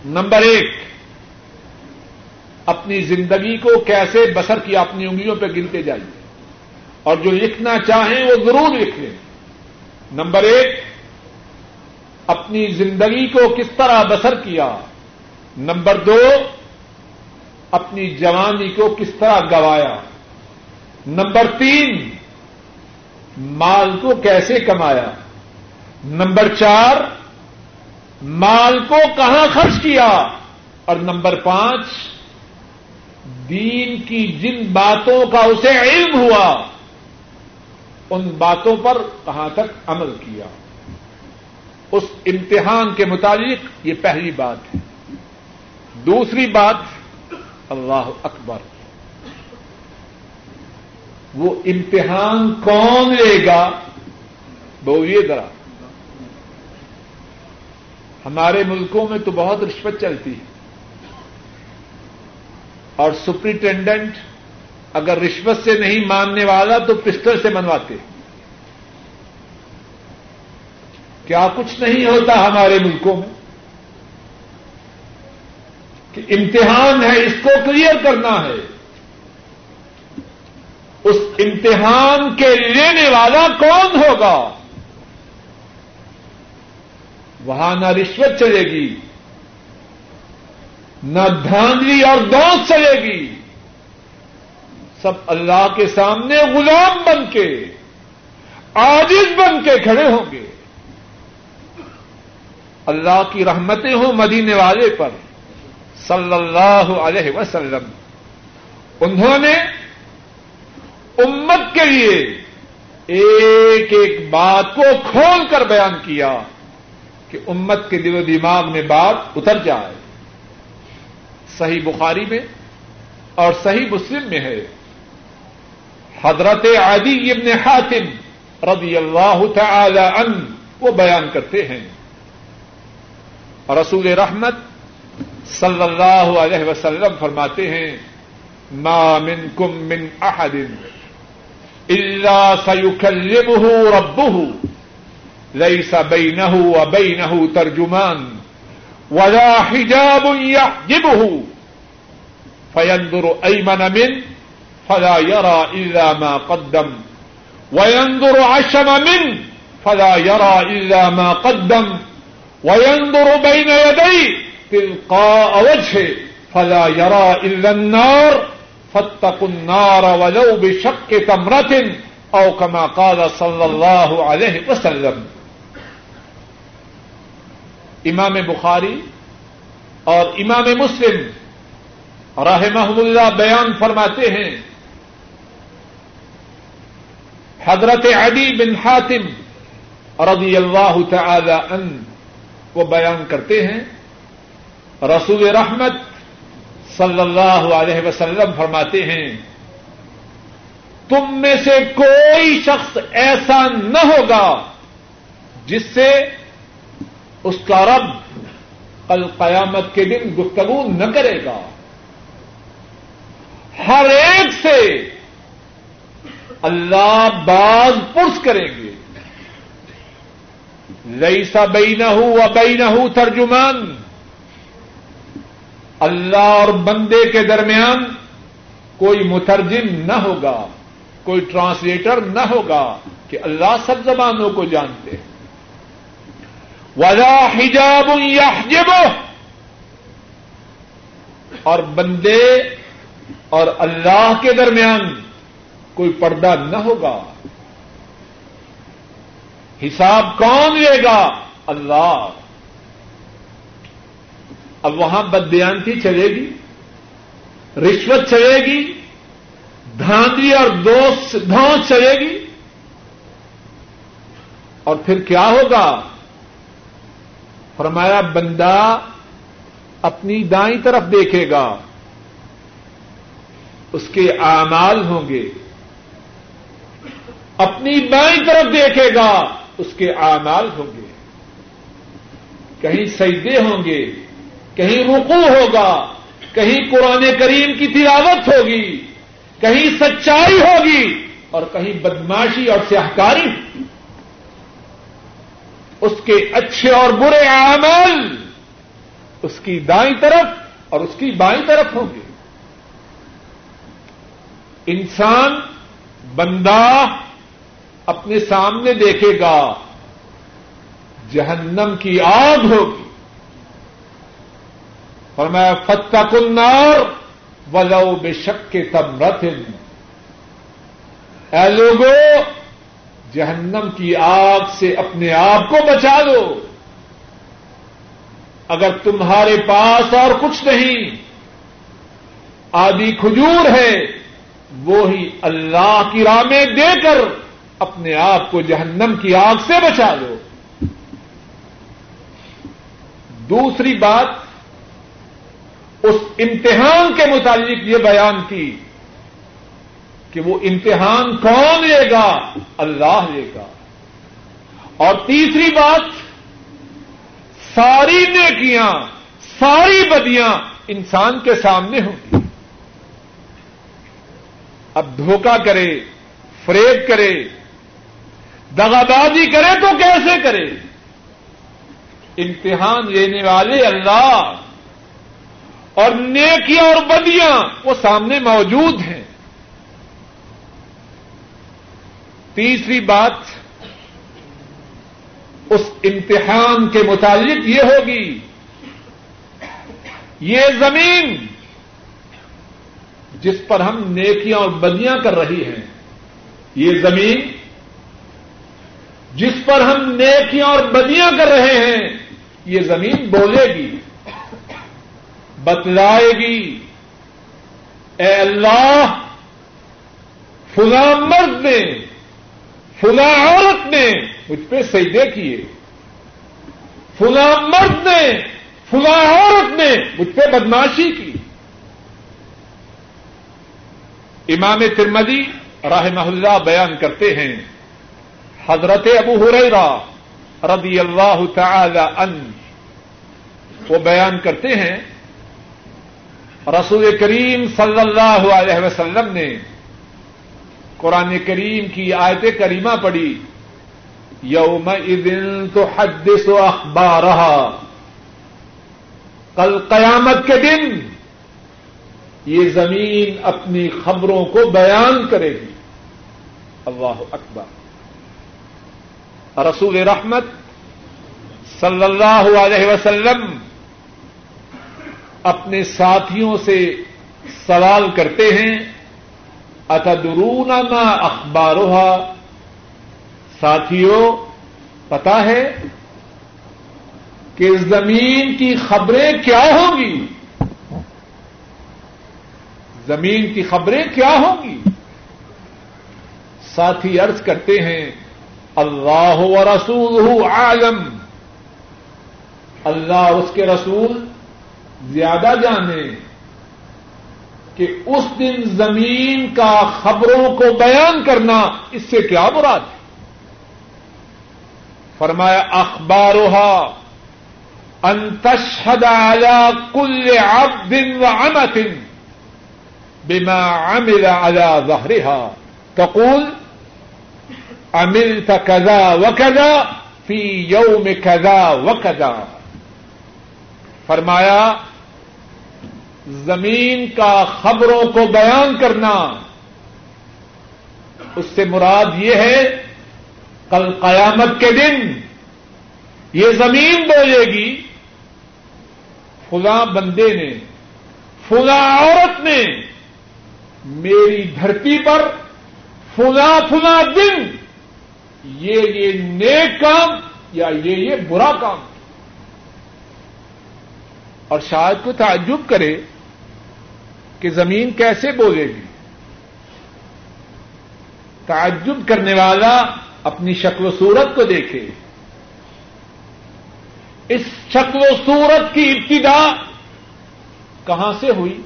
نمبر ایک، اپنی زندگی کو کیسے بسر کیا، اپنی انگلیوں پہ گنتے جائیے۔ اور جو لکھنا چاہیں وہ ضرور لکھ لیں۔ نمبر ایک، اپنی زندگی کو کس طرح بسر کیا۔ نمبر دو، اپنی جوانی کو کس طرح گوایا۔ نمبر تین، مال کو کیسے کمایا۔ نمبر چار، مال کو کہاں خرچ کیا؟ اور نمبر پانچ، دین کی جن باتوں کا اسے علم ہوا، ان باتوں پر کہاں تک عمل کیا؟ اس امتحان کے مطابق یہ پہلی بات ہے۔ دوسری بات، اللہ اکبر، وہ امتحان کون لے گا؟ بولیے ذرا۔ ہمارے ملکوں میں تو بہت رشوت چلتی ہے۔ اور سپرنٹینڈنٹ اگر رشوت سے نہیں ماننے والا تو پسٹل سے منواتے کیا کچھ نہیں ہوتا ہمارے ملکوں میں؟ کہ امتحان ہے، اس کو کلیئر کرنا ہے۔ اس امتحان کے لینے والا کون ہوگا؟ وہاں نہ رشوت چلے گی، نہ دھاندلی اور دوست چلے گی۔ سب اللہ کے سامنے غلام بن کے آجز بن کے کھڑے ہوں گے۔ اللہ کی رحمتیں ہوں مدینے والے پر، صلی اللہ علیہ وسلم۔ انہوں نے امت کے لیے ایک ایک بات کو کھول کر بیان کیا۔ کہ امت کے دل و دماغ میں بات اتر جائے۔ صحیح بخاری میں اور صحیح مسلم میں ہے۔ حضرت عدی ابن حاتم رضی اللہ تعالی عنہ وہ بیان کرتے ہیں۔ رسول رحمت صلی اللہ علیہ وسلم فرماتے ہیں، ما منکم من احد الا سيكلمه ربه ليس بينه وبينه ترجمان ولا حجاب يحجبه. فينظر ايمن من فلا يرى الا ما قدم. وينظر عشم من فلا يرى الا ما قدم. وينظر بين يدي تلقاء وجهه فلا يرى إلا النار. فاتقوا النار ولو بشق تمرة أو كما قال صلى الله عليه وسلم. امام بخاری اور امام مسلم رحمہ اللہ بیان فرماتے ہیں۔ حضرت عدی بن حاتم رضی اللہ تعالی عنہ وہ بیان کرتے ہیں۔ رسول رحمت صلی اللہ علیہ وسلم فرماتے ہیں، تم میں سے کوئی شخص ایسا نہ ہوگا جس سے اس کا رب القیامت کے دن گفتگو نہ کرے گا۔ ہر ایک سے اللہ باز پرس کریں گے۔ لئی سا بئی نہ ہوں بئی نہ ہوں ترجمان۔ اللہ اور بندے کے درمیان کوئی مترجم نہ ہوگا، کوئی ٹرانسلیٹر نہ ہوگا کہ اللہ سب زبانوں کو جانتے ہیں۔ ولا حجاب یحجب اور بندے اور اللہ کے درمیان کوئی پردہ نہ ہوگا۔ حساب کون لے گا؟ اللہ۔ اب وہاں بدیانتی چلے گی، رشوت چلے گی، دھاندلی اور دوست دھوس چلے گی۔ اور پھر کیا ہوگا؟ فرمایا، بندہ اپنی دائیں طرف دیکھے گا، اس کے اعمال ہوں گے۔ اپنی بائیں طرف دیکھے گا، اس کے اعمال ہوں گے۔ کہیں سجدے ہوں گے، کہیں رکو ہوگا، کہیں قرآن کریم کی تلاوت ہوگی، کہیں سچائی ہوگی اور کہیں بدماشی اور سیاہکاری۔ اس کے اچھے اور برے اعمال اس کی دائیں طرف اور اس کی بائیں طرف ہوں گے۔ انسان بندہ اپنے سامنے دیکھے گا، جہنم کی آگ ہوگی۔ اور میں فتح النار ولو بے شک کے تم رتھ اے لوگوں جہنم کی آگ سے اپنے آپ کو بچا لو اگر تمہارے پاس اور کچھ نہیں، آدھی کھجور ہے، وہی اللہ کی راہ میں دے کر اپنے آپ کو جہنم کی آگ سے بچا لو دوسری بات، اس امتحان کے متعلق یہ بیان کی۔ کہ وہ امتحان کون لے گا؟ اللہ لے گا۔ اور تیسری بات، ساری نیکیاں، ساری بدیاں انسان کے سامنے ہوں گی اب دھوکہ کرے، فریب کرے دغابازی کرے تو کیسے کرے؟ امتحان لینے والے اللہ اور نیکیاں اور بدیاں وہ سامنے موجود ہیں۔ تیسری بات اس امتحان کے متعلق یہ ہوگی، یہ زمین جس پر ہم نیکیاں اور بدیاں کر رہی ہیں، یہ زمین جس پر ہم نیکیاں اور بدیاں کر رہے ہیں، یہ زمین بولے گی، بتلائے گی، اے اللہ فلاں مرد نے فلاں عورت نے مجھ پہ سجدے کیے۔ فلاں مرد نے فلاں عورت نے مجھ پہ بدماشی کی۔ امام ترمدی راہ اللہ بیان کرتے ہیں، حضرت ابو ہریرا رضی اللہ تعالی ان وہ بیان کرتے ہیں، رسول کریم صلی اللہ علیہ وسلم نے قرآن کریم کی آیت کریمہ پڑھی یوم دن تو حدث و اخبار رہا کل قیامت کے دن یہ زمین اپنی خبروں کو بیان کرے گی۔ اللہ اکبر۔ رسول رحمت صلی اللہ علیہ وسلم اپنے ساتھیوں سے سوال کرتے ہیں اتدرون ما اخبارها؟ ساتھیوں پتا ہے کہ زمین کی خبریں کیا ہوں گی؟ زمین کی خبریں کیا ہوں گی؟ ساتھی ارض کرتے ہیں، اللہ و رسول عالم۔ اللہ اس کے رسول زیادہ جانے۔ کہ اس دن زمین کا خبروں کو بیان کرنا اس سے کیا مراد ہے؟ فرمایا، اخبارها ان تشهد على كل عبد وعمة بما عمل على ظهرها. تقول عملت كذا وكذا في يوم كذا وكذا. فرمایا زمین کا خبروں کو بیان کرنا۔ اس سے مراد یہ ہے، کل قیامت کے دن یہ زمین بولے گی، فلاں بندے نے، فلاں عورت نے میری دھرتی پر فلاں فلاں دن یہ یہ نیک کام یا یہ یہ برا کام۔ اور شاید کو تعجب کرے کہ زمین کیسے بولے گی؟ تعجب کرنے والا اپنی شکل و صورت کو دیکھے۔ اس شکل و صورت کی ابتدا کہاں سے ہوئی؟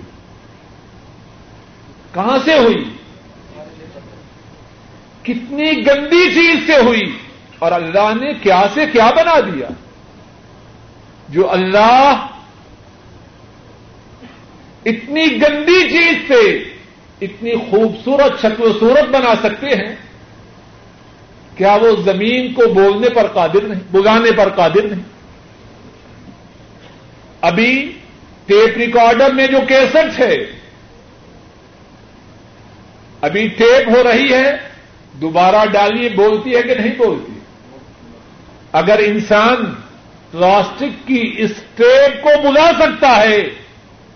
کہاں سے ہوئی؟ کتنی گندی چیز سے ہوئی؟ اور اللہ نے کیا سے کیا بنا دیا؟ جو اللہ اتنی گندی چیز سے اتنی خوبصورت شکل و صورت بنا سکتے ہیں، کیا وہ زمین کو بولنے پر قادر نہیں، بگانے پر قادر نہیں؟ ابھی ٹیپ ریکارڈر میں جو کیسٹ ہے، ابھی ٹیپ ہو رہی ہے، دوبارہ ڈالیے، بولتی ہے کہ نہیں بولتی؟ اگر انسان پلاسٹک کی اس ٹیپ کو بلا سکتا ہے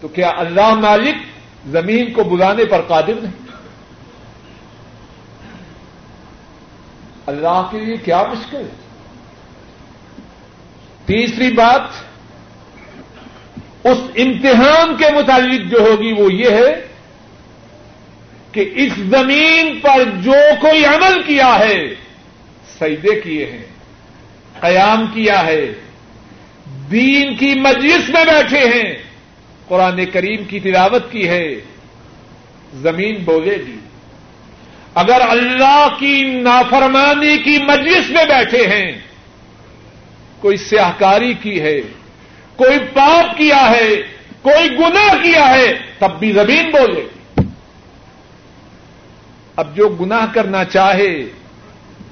تو کیا اللہ مالک زمین کو بلانے پر قادر نہیں؟ اللہ کے لیے کیا مشکل؟ ہے تیسری بات، اس امتحان کے متعلق جو ہوگی وہ یہ ہے کہ اس زمین پر جو کوئی عمل کیا ہے، سجدے کیے ہیں، قیام کیا ہے، دین کی مجلس میں بیٹھے ہیں قرآن کریم کی تلاوت کی ہے، زمین بولے گی۔ اگر اللہ کی نافرمانی کی مجلس میں بیٹھے ہیں، کوئی سیاہکاری کی ہے، کوئی پاپ کیا ہے، کوئی گناہ کیا ہے، تب بھی زمین بولے۔ اب جو گناہ کرنا چاہے،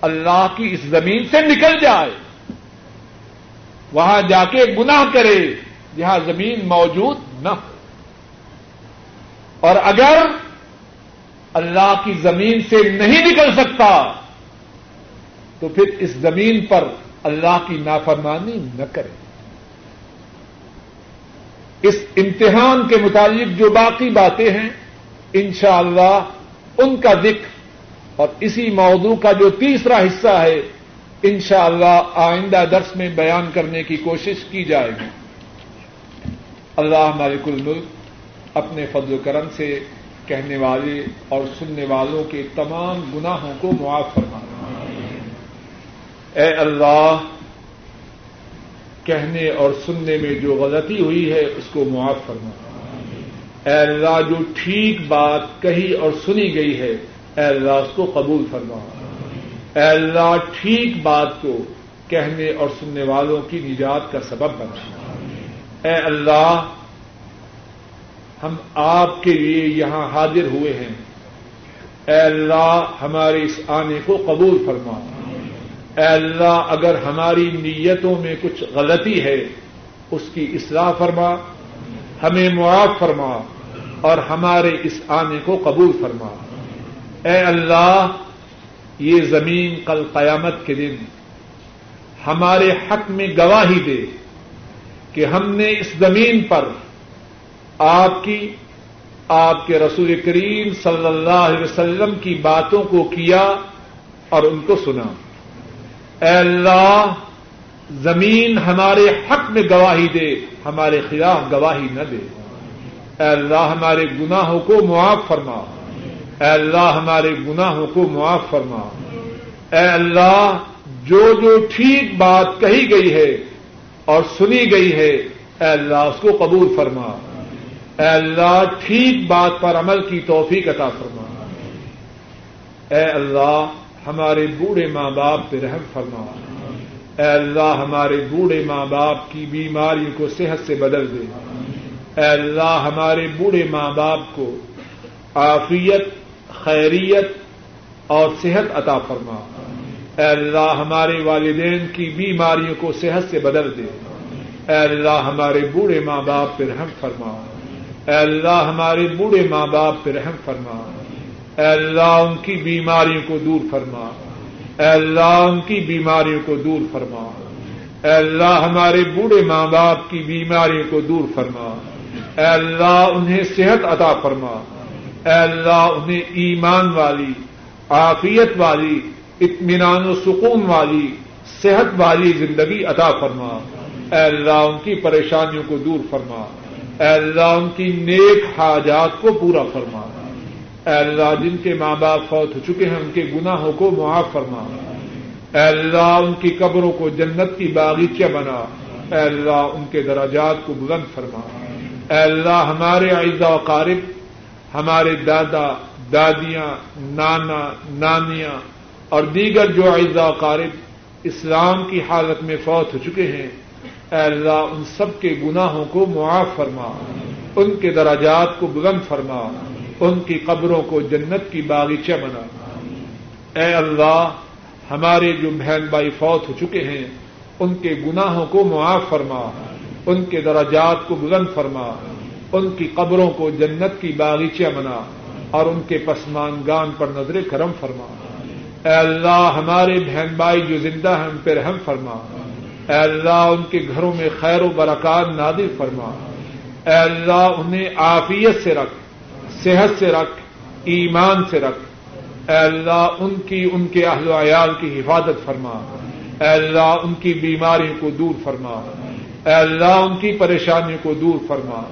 اللہ کی اس زمین سے نکل جائے۔ وہاں جا کے گناہ کرے، جہاں زمین موجود نہ ہو۔ اور اگر اللہ کی زمین سے نہیں نکل سکتا، تو پھر اس زمین پر اللہ کی نافرمانی نہ کرے۔ اس امتحان کے متعلق جو باقی باتیں ہیں، انشاءاللہ اللہ ان کا ذکر اور اسی موضوع کا جو تیسرا حصہ ہے، انشاءاللہ آئندہ درس میں بیان کرنے کی کوشش کی جائے گی۔ اللہ مالک الملک اپنے فضل و کرم سے کہنے والے اور سننے والوں کے تمام گناہوں کو معاف فرما۔ اے اللہ، کہنے اور سننے میں جو غلطی ہوئی ہے، اس کو معاف فرما۔ اے اللہ، جو ٹھیک بات کہی اور سنی گئی ہے، اے اللہ، اس کو قبول فرما۔ اے اللہ، ٹھیک بات کو کہنے اور سننے والوں کی نجات کا سبب بنا۔ اے اللہ، ہم آپ کے لیے یہاں حاضر ہوئے ہیں۔ اے اللہ ہمارے اس آنے کو قبول فرما۔ اے اللہ، اگر ہماری نیتوں میں کچھ غلطی ہے، اس کی اصلاح فرما، ہمیں معاف فرما اور ہمارے اس آنے کو قبول فرما۔ اے اللہ، یہ زمین کل قیامت کے دن ہمارے حق میں گواہی دے۔ کہ ہم نے اس زمین پر آپ کی، آپ کے رسول کریم صلی اللہ علیہ وسلم کی باتوں کو کیا اور ان کو سنا۔ اے اللہ، زمین ہمارے حق میں گواہی دے، ہمارے خلاف گواہی نہ دے۔ اے اللہ، ہمارے گناہوں کو معاف فرما۔ اے اللہ، ہمارے گناہوں کو معاف فرما۔ اے اللہ، جو جو ٹھیک بات کہی گئی ہے اور سنی گئی ہے، اے اللہ، اس کو قبول فرما۔ اے اللہ، ٹھیک بات پر عمل کی توفیق عطا فرما۔ اے اللہ، ہمارے بوڑھے ماں باپ پہ رحم فرما۔ اے اللہ، ہمارے بوڑھے ماں باپ کی بیماری کو صحت سے بدل دے۔ اے اللہ، ہمارے بوڑھے ماں باپ کو عافیت، خیریت اور صحت عطا فرما۔ اے اللہ ہمارے والدین کی بیماریوں کو صحت سے بدل دے۔ اے اللہ ہمارے بوڑھے ماں باپ پہ رحم فرما۔ اے اللہ ہمارے بوڑھے ماں باپ پہ رحم فرما۔ اے اللہ ان کی بیماریوں کو دور فرما۔ اے اللہ ان کی بیماریوں کو دور فرما۔ اے اللہ ہمارے بوڑھے ماں باپ کی بیماریوں کو دور فرما۔ اے اللہ انہیں صحت عطا فرما۔ اے اللہ انہیں ایمان والی، عافیت والی اطمینان و سکون والی، صحت والی زندگی عطا فرما۔ اے اللہ، ان کی پریشانیوں کو دور فرما۔ اے اللہ، ان کی نیک حاجات کو پورا فرما۔ اے اللہ، جن کے ماں باپ فوت ہو چکے ہیں، ان کے گناہوں کو معاف فرما۔ اے اللہ، ان کی قبروں کو جنت کی باغیچہ بنا۔ اے اللہ، ان کے دراجات کو بلند فرما۔ اے اللہ، ہمارے اعزا و قارب، ہمارے دادا، دادیاں، نانا، نانیاں اور دیگر جو اعزا قارب اسلام کی حالت میں فوت ہو چکے ہیں، اے اللہ ان سب کے گناہوں کو معاف فرما، ان کے دراجات کو بلند فرما، ان کی قبروں کو جنت کی باغیچہ بنا۔ اے اللہ، ہمارے جو بہن بھائی فوت ہو چکے ہیں، ان کے گناہوں کو معاف فرما، ان کے دراجات کو بلند فرما، ان کی قبروں کو جنت کی باغیچہ بنا اور ان کے پسمان گان پر نظر کرم فرما۔ اے اللہ ہمارے بہن بھائی جو زندہ ہیں ان پہ رحم فرما۔ اے اللہ ان کے گھروں میں خیر و برکات نادر فرما۔ اے اللہ انہیں عافیت سے رکھ، صحت سے رکھ، ایمان سے رکھ۔ اے اللہ ان کی، ان کے اہل و عیال کی حفاظت فرما۔ اے اللہ ان کی بیماری کو دور فرما۔ اے اللہ ان کی پریشانی کو دور فرما۔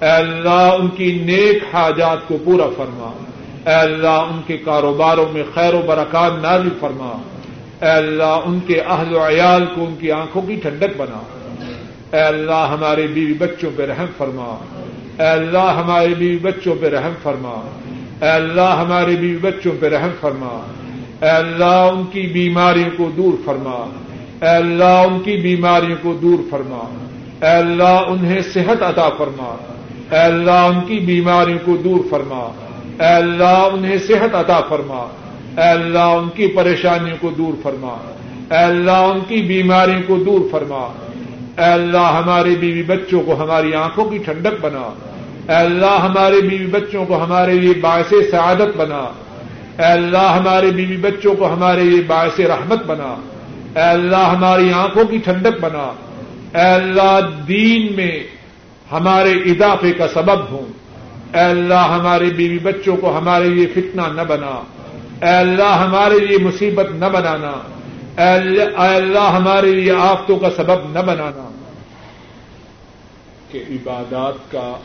اے اللہ ان کی نیک حاجات کو پورا فرما۔ اے اللہ، ان کے کاروباروں میں خیر و برکات نازل فرما۔ اے اللہ، ان کے اہل و عیال کو ان کی آنکھوں کی ٹھنڈک بنا۔ اے اللہ، ہمارے بیوی بچوں پہ رحم فرما۔ اے اللہ، ہمارے بیوی بچوں پہ رحم فرما۔ اے اللہ، ہمارے بیوی بچوں پہ رحم فرما۔ اے اللہ، ان کی بیماریوں کو دور فرما۔ اے اللہ، ان کی بیماریوں کو دور فرما۔ اے اللہ، انہیں صحت عطا فرما۔ اے اللہ، ان کی بیماریوں کو دور فرما۔ اے اللہ انہیں صحت عطا فرما۔ اے اللہ ان کی پریشانیوں کو دور فرما۔ اے اللہ ان کی بیماریوں کو دور فرما۔ اے اللہ ہمارے بیوی بچوں کو ہماری آنکھوں کی ٹھنڈک بنا۔ اے اللہ ہمارے بیوی بچوں کو ہمارے لیے باعث سعادت بنا۔ اے اللہ ہمارے بیوی بچوں کو ہمارے لیے باعث رحمت بنا۔ اے اللہ ہماری آنکھوں کی ٹھنڈک بنا۔ اے اللہ دین میں ہمارے اضافے کا سبب ہوں۔ اے اللہ ہمارے بیوی بچوں کو ہمارے لیے فتنہ نہ بنا۔ اے اللہ ہمارے لیے مصیبت نہ بنانا۔ اے اللہ ہمارے لیے آفتوں کا سبب نہ بنانا۔ کہ عبادات کا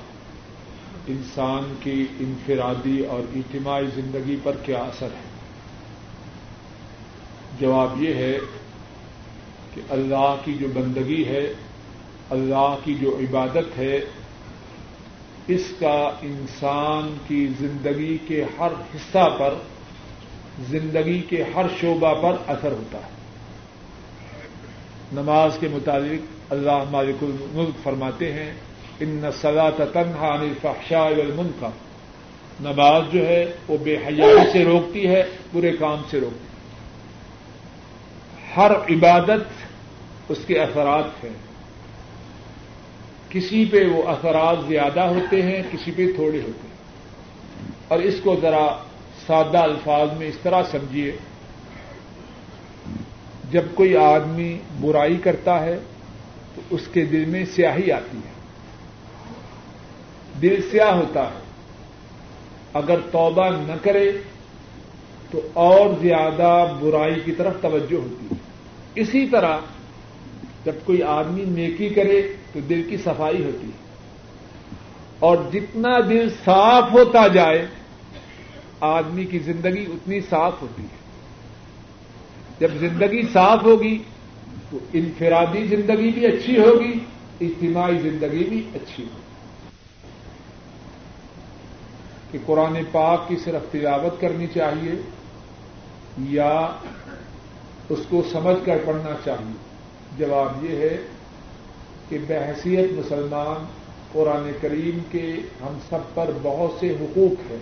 انسان کی انفرادی اور اجتماعی زندگی پر کیا اثر ہے؟ جواب یہ ہے کہ اللہ کی جو بندگی ہے، اللہ کی جو عبادت ہے اس کا انسان کی زندگی کے ہر حصہ پر، زندگی کے ہر شعبہ پر اثر ہوتا ہے۔ نماز کے مطابق اللہ مالک الملک فرماتے ہیں، ان سزا تنہا عن الفحشاء والمنکر نماز جو ہے، وہ بے حیائی سے روکتی ہے، برے کام سے روکتی ہے۔ ہر عبادت اس کے اثرات ہیں۔ کسی پہ وہ اثرات زیادہ ہوتے ہیں، کسی پہ تھوڑے ہوتے ہیں۔ اور اس کو ذرا سادہ الفاظ میں اس طرح سمجھیے۔ جب کوئی آدمی برائی کرتا ہے، تو اس کے دل میں سیاہی آتی ہے۔ دل سیاہ ہوتا ہے۔ اگر توبہ نہ کرے، تو اور زیادہ برائی کی طرف توجہ ہوتی ہے۔ اسی طرح جب کوئی آدمی نیکی کرے تو دل کی صفائی ہوتی ہے۔ اور جتنا دل صاف ہوتا جائے، آدمی کی زندگی اتنی صاف ہوتی ہے۔ جب زندگی صاف ہوگی، تو انفرادی زندگی بھی اچھی ہوگی، اجتماعی زندگی بھی اچھی ہوگی۔ کہ قرآن پاک کی صرف تلاوت کرنی چاہیے، یا اس کو سمجھ کر پڑھنا چاہیے۔ جواب یہ ہے کہ بحثیت مسلمان قرآن کریم کے ہم سب پر بہت سے حقوق ہیں۔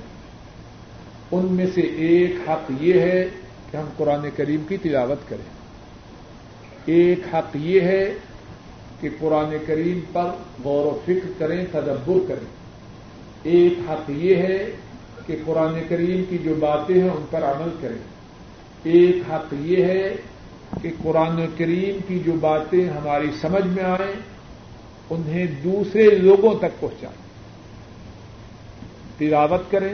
ان میں سے ایک حق یہ ہے کہ ہم قرآن کریم کی تلاوت کریں۔ ایک حق یہ ہے کہ قرآن کریم پر غور و فکر کریں، تدبر کریں۔ ایک حق یہ ہے کہ قرآن کریم کی جو باتیں ہیں ان پر عمل کریں۔ ایک حق یہ ہے کہ قرآن کریم کی جو باتیں ہماری سمجھ میں آئیں انہیں دوسرے لوگوں تک پہنچائیں تلاوت کریں،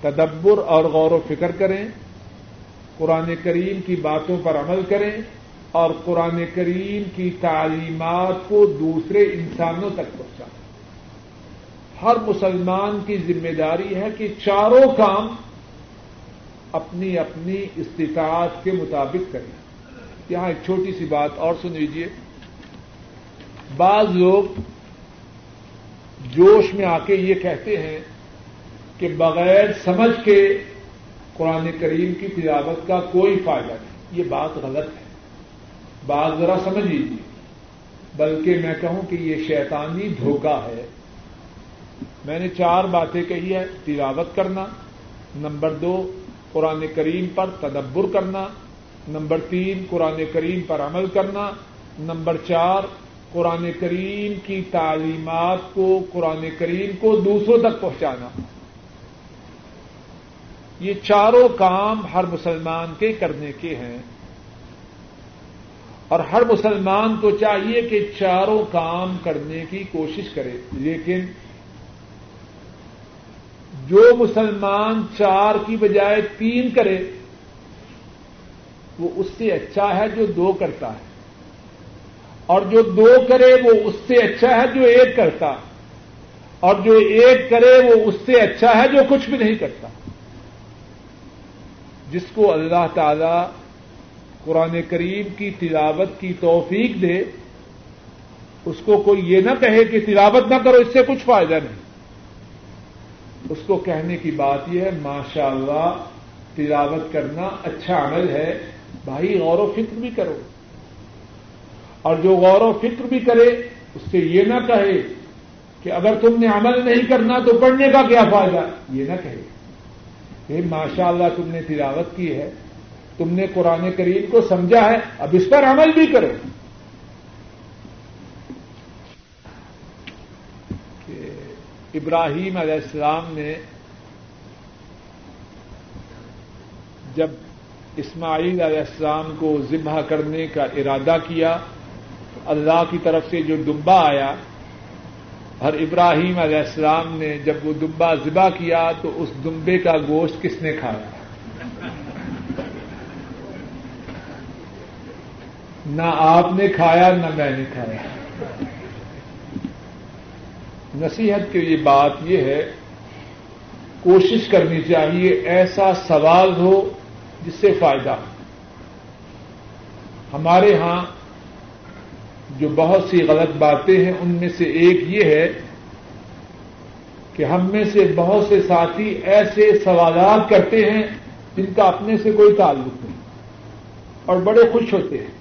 تدبر اور غور و فکر کریں، قرآن کریم کی باتوں پر عمل کریں اور قرآن کریم کی تعلیمات کو دوسرے انسانوں تک پہنچائیں ہر مسلمان کی ذمہ داری ہے کہ چاروں کام اپنی اپنی استطاعت کے مطابق کریں۔ یہاں ایک چھوٹی سی بات اور سن لیجیے بعض لوگ جوش میں آ کے یہ کہتے ہیں کہ بغیر سمجھ کے قرآن کریم کی تلاوت کا کوئی فائدہ نہیں۔ یہ بات غلط ہے۔ بات ذرا سمجھ لیجیے بلکہ میں کہوں کہ یہ شیطانی دھوکہ ہے۔ میں نے چار باتیں کہی ہے تلاوت کرنا، نمبر دو، قرآن کریم پر تدبر کرنا، نمبر تین، قرآن کریم پر عمل کرنا، نمبر چار قرآن کریم کی تعلیمات کو، قرآن کریم کو دوسروں تک پہنچانا۔ یہ چاروں کام ہر مسلمان کے کرنے کے ہیں۔ اور ہر مسلمان کو چاہیے کہ چاروں کام کرنے کی کوشش کرے۔ لیکن جو مسلمان چار کی بجائے تین کرے، وہ اس سے اچھا ہے جو دو کرتا ہے۔ اور جو دو کرے وہ اس سے اچھا ہے جو ایک کرتا۔ اور جو ایک کرے وہ اس سے اچھا ہے جو کچھ بھی نہیں کرتا۔ جس کو اللہ تعالی قرآن کریم کی تلاوت کی توفیق دے، اس کو کوئی یہ نہ کہے کہ تلاوت نہ کرو، اس سے کچھ فائدہ نہیں۔ اس کو کہنے کی بات یہ ہے ماشاء اللہ تلاوت کرنا اچھا عمل ہے۔ بھائی، غور و فکر بھی کرو۔ اور جو غور و فکر بھی کرے، اس سے یہ نہ کہے کہ اگر تم نے عمل نہیں کرنا تو پڑھنے کا کیا فائدہ؟ یہ نہ کہے۔ کہ ماشاء اللہ تم نے تلاوت کی ہے، تم نے قرآن کریم کو سمجھا ہے، اب اس پر عمل بھی کرو۔ ابراہیم علیہ السلام نے جب اسماعیل علیہ السلام کو ذبح کرنے کا ارادہ کیا اللہ کی طرف سے جو دمبا آیا اور ابراہیم علیہ السلام نے جب وہ دمبا ذبح کیا تو اس دمبے کا گوشت کس نے کھایا؟ نہ آپ نے کھایا، نہ میں نے کھایا۔ نصیحت کی یہ بات یہ ہے، کوشش کرنی چاہیے، ایسا سوال ہو جس سے فائدہ ہو۔ ہمارے ہاں جو بہت سی غلط باتیں ہیں، ان میں سے ایک یہ ہے کہ ہم میں سے بہت سے ساتھی ایسے سوالات کرتے ہیں جن کا اپنے سے کوئی تعلق نہیں اور بڑے خوش ہوتے ہیں۔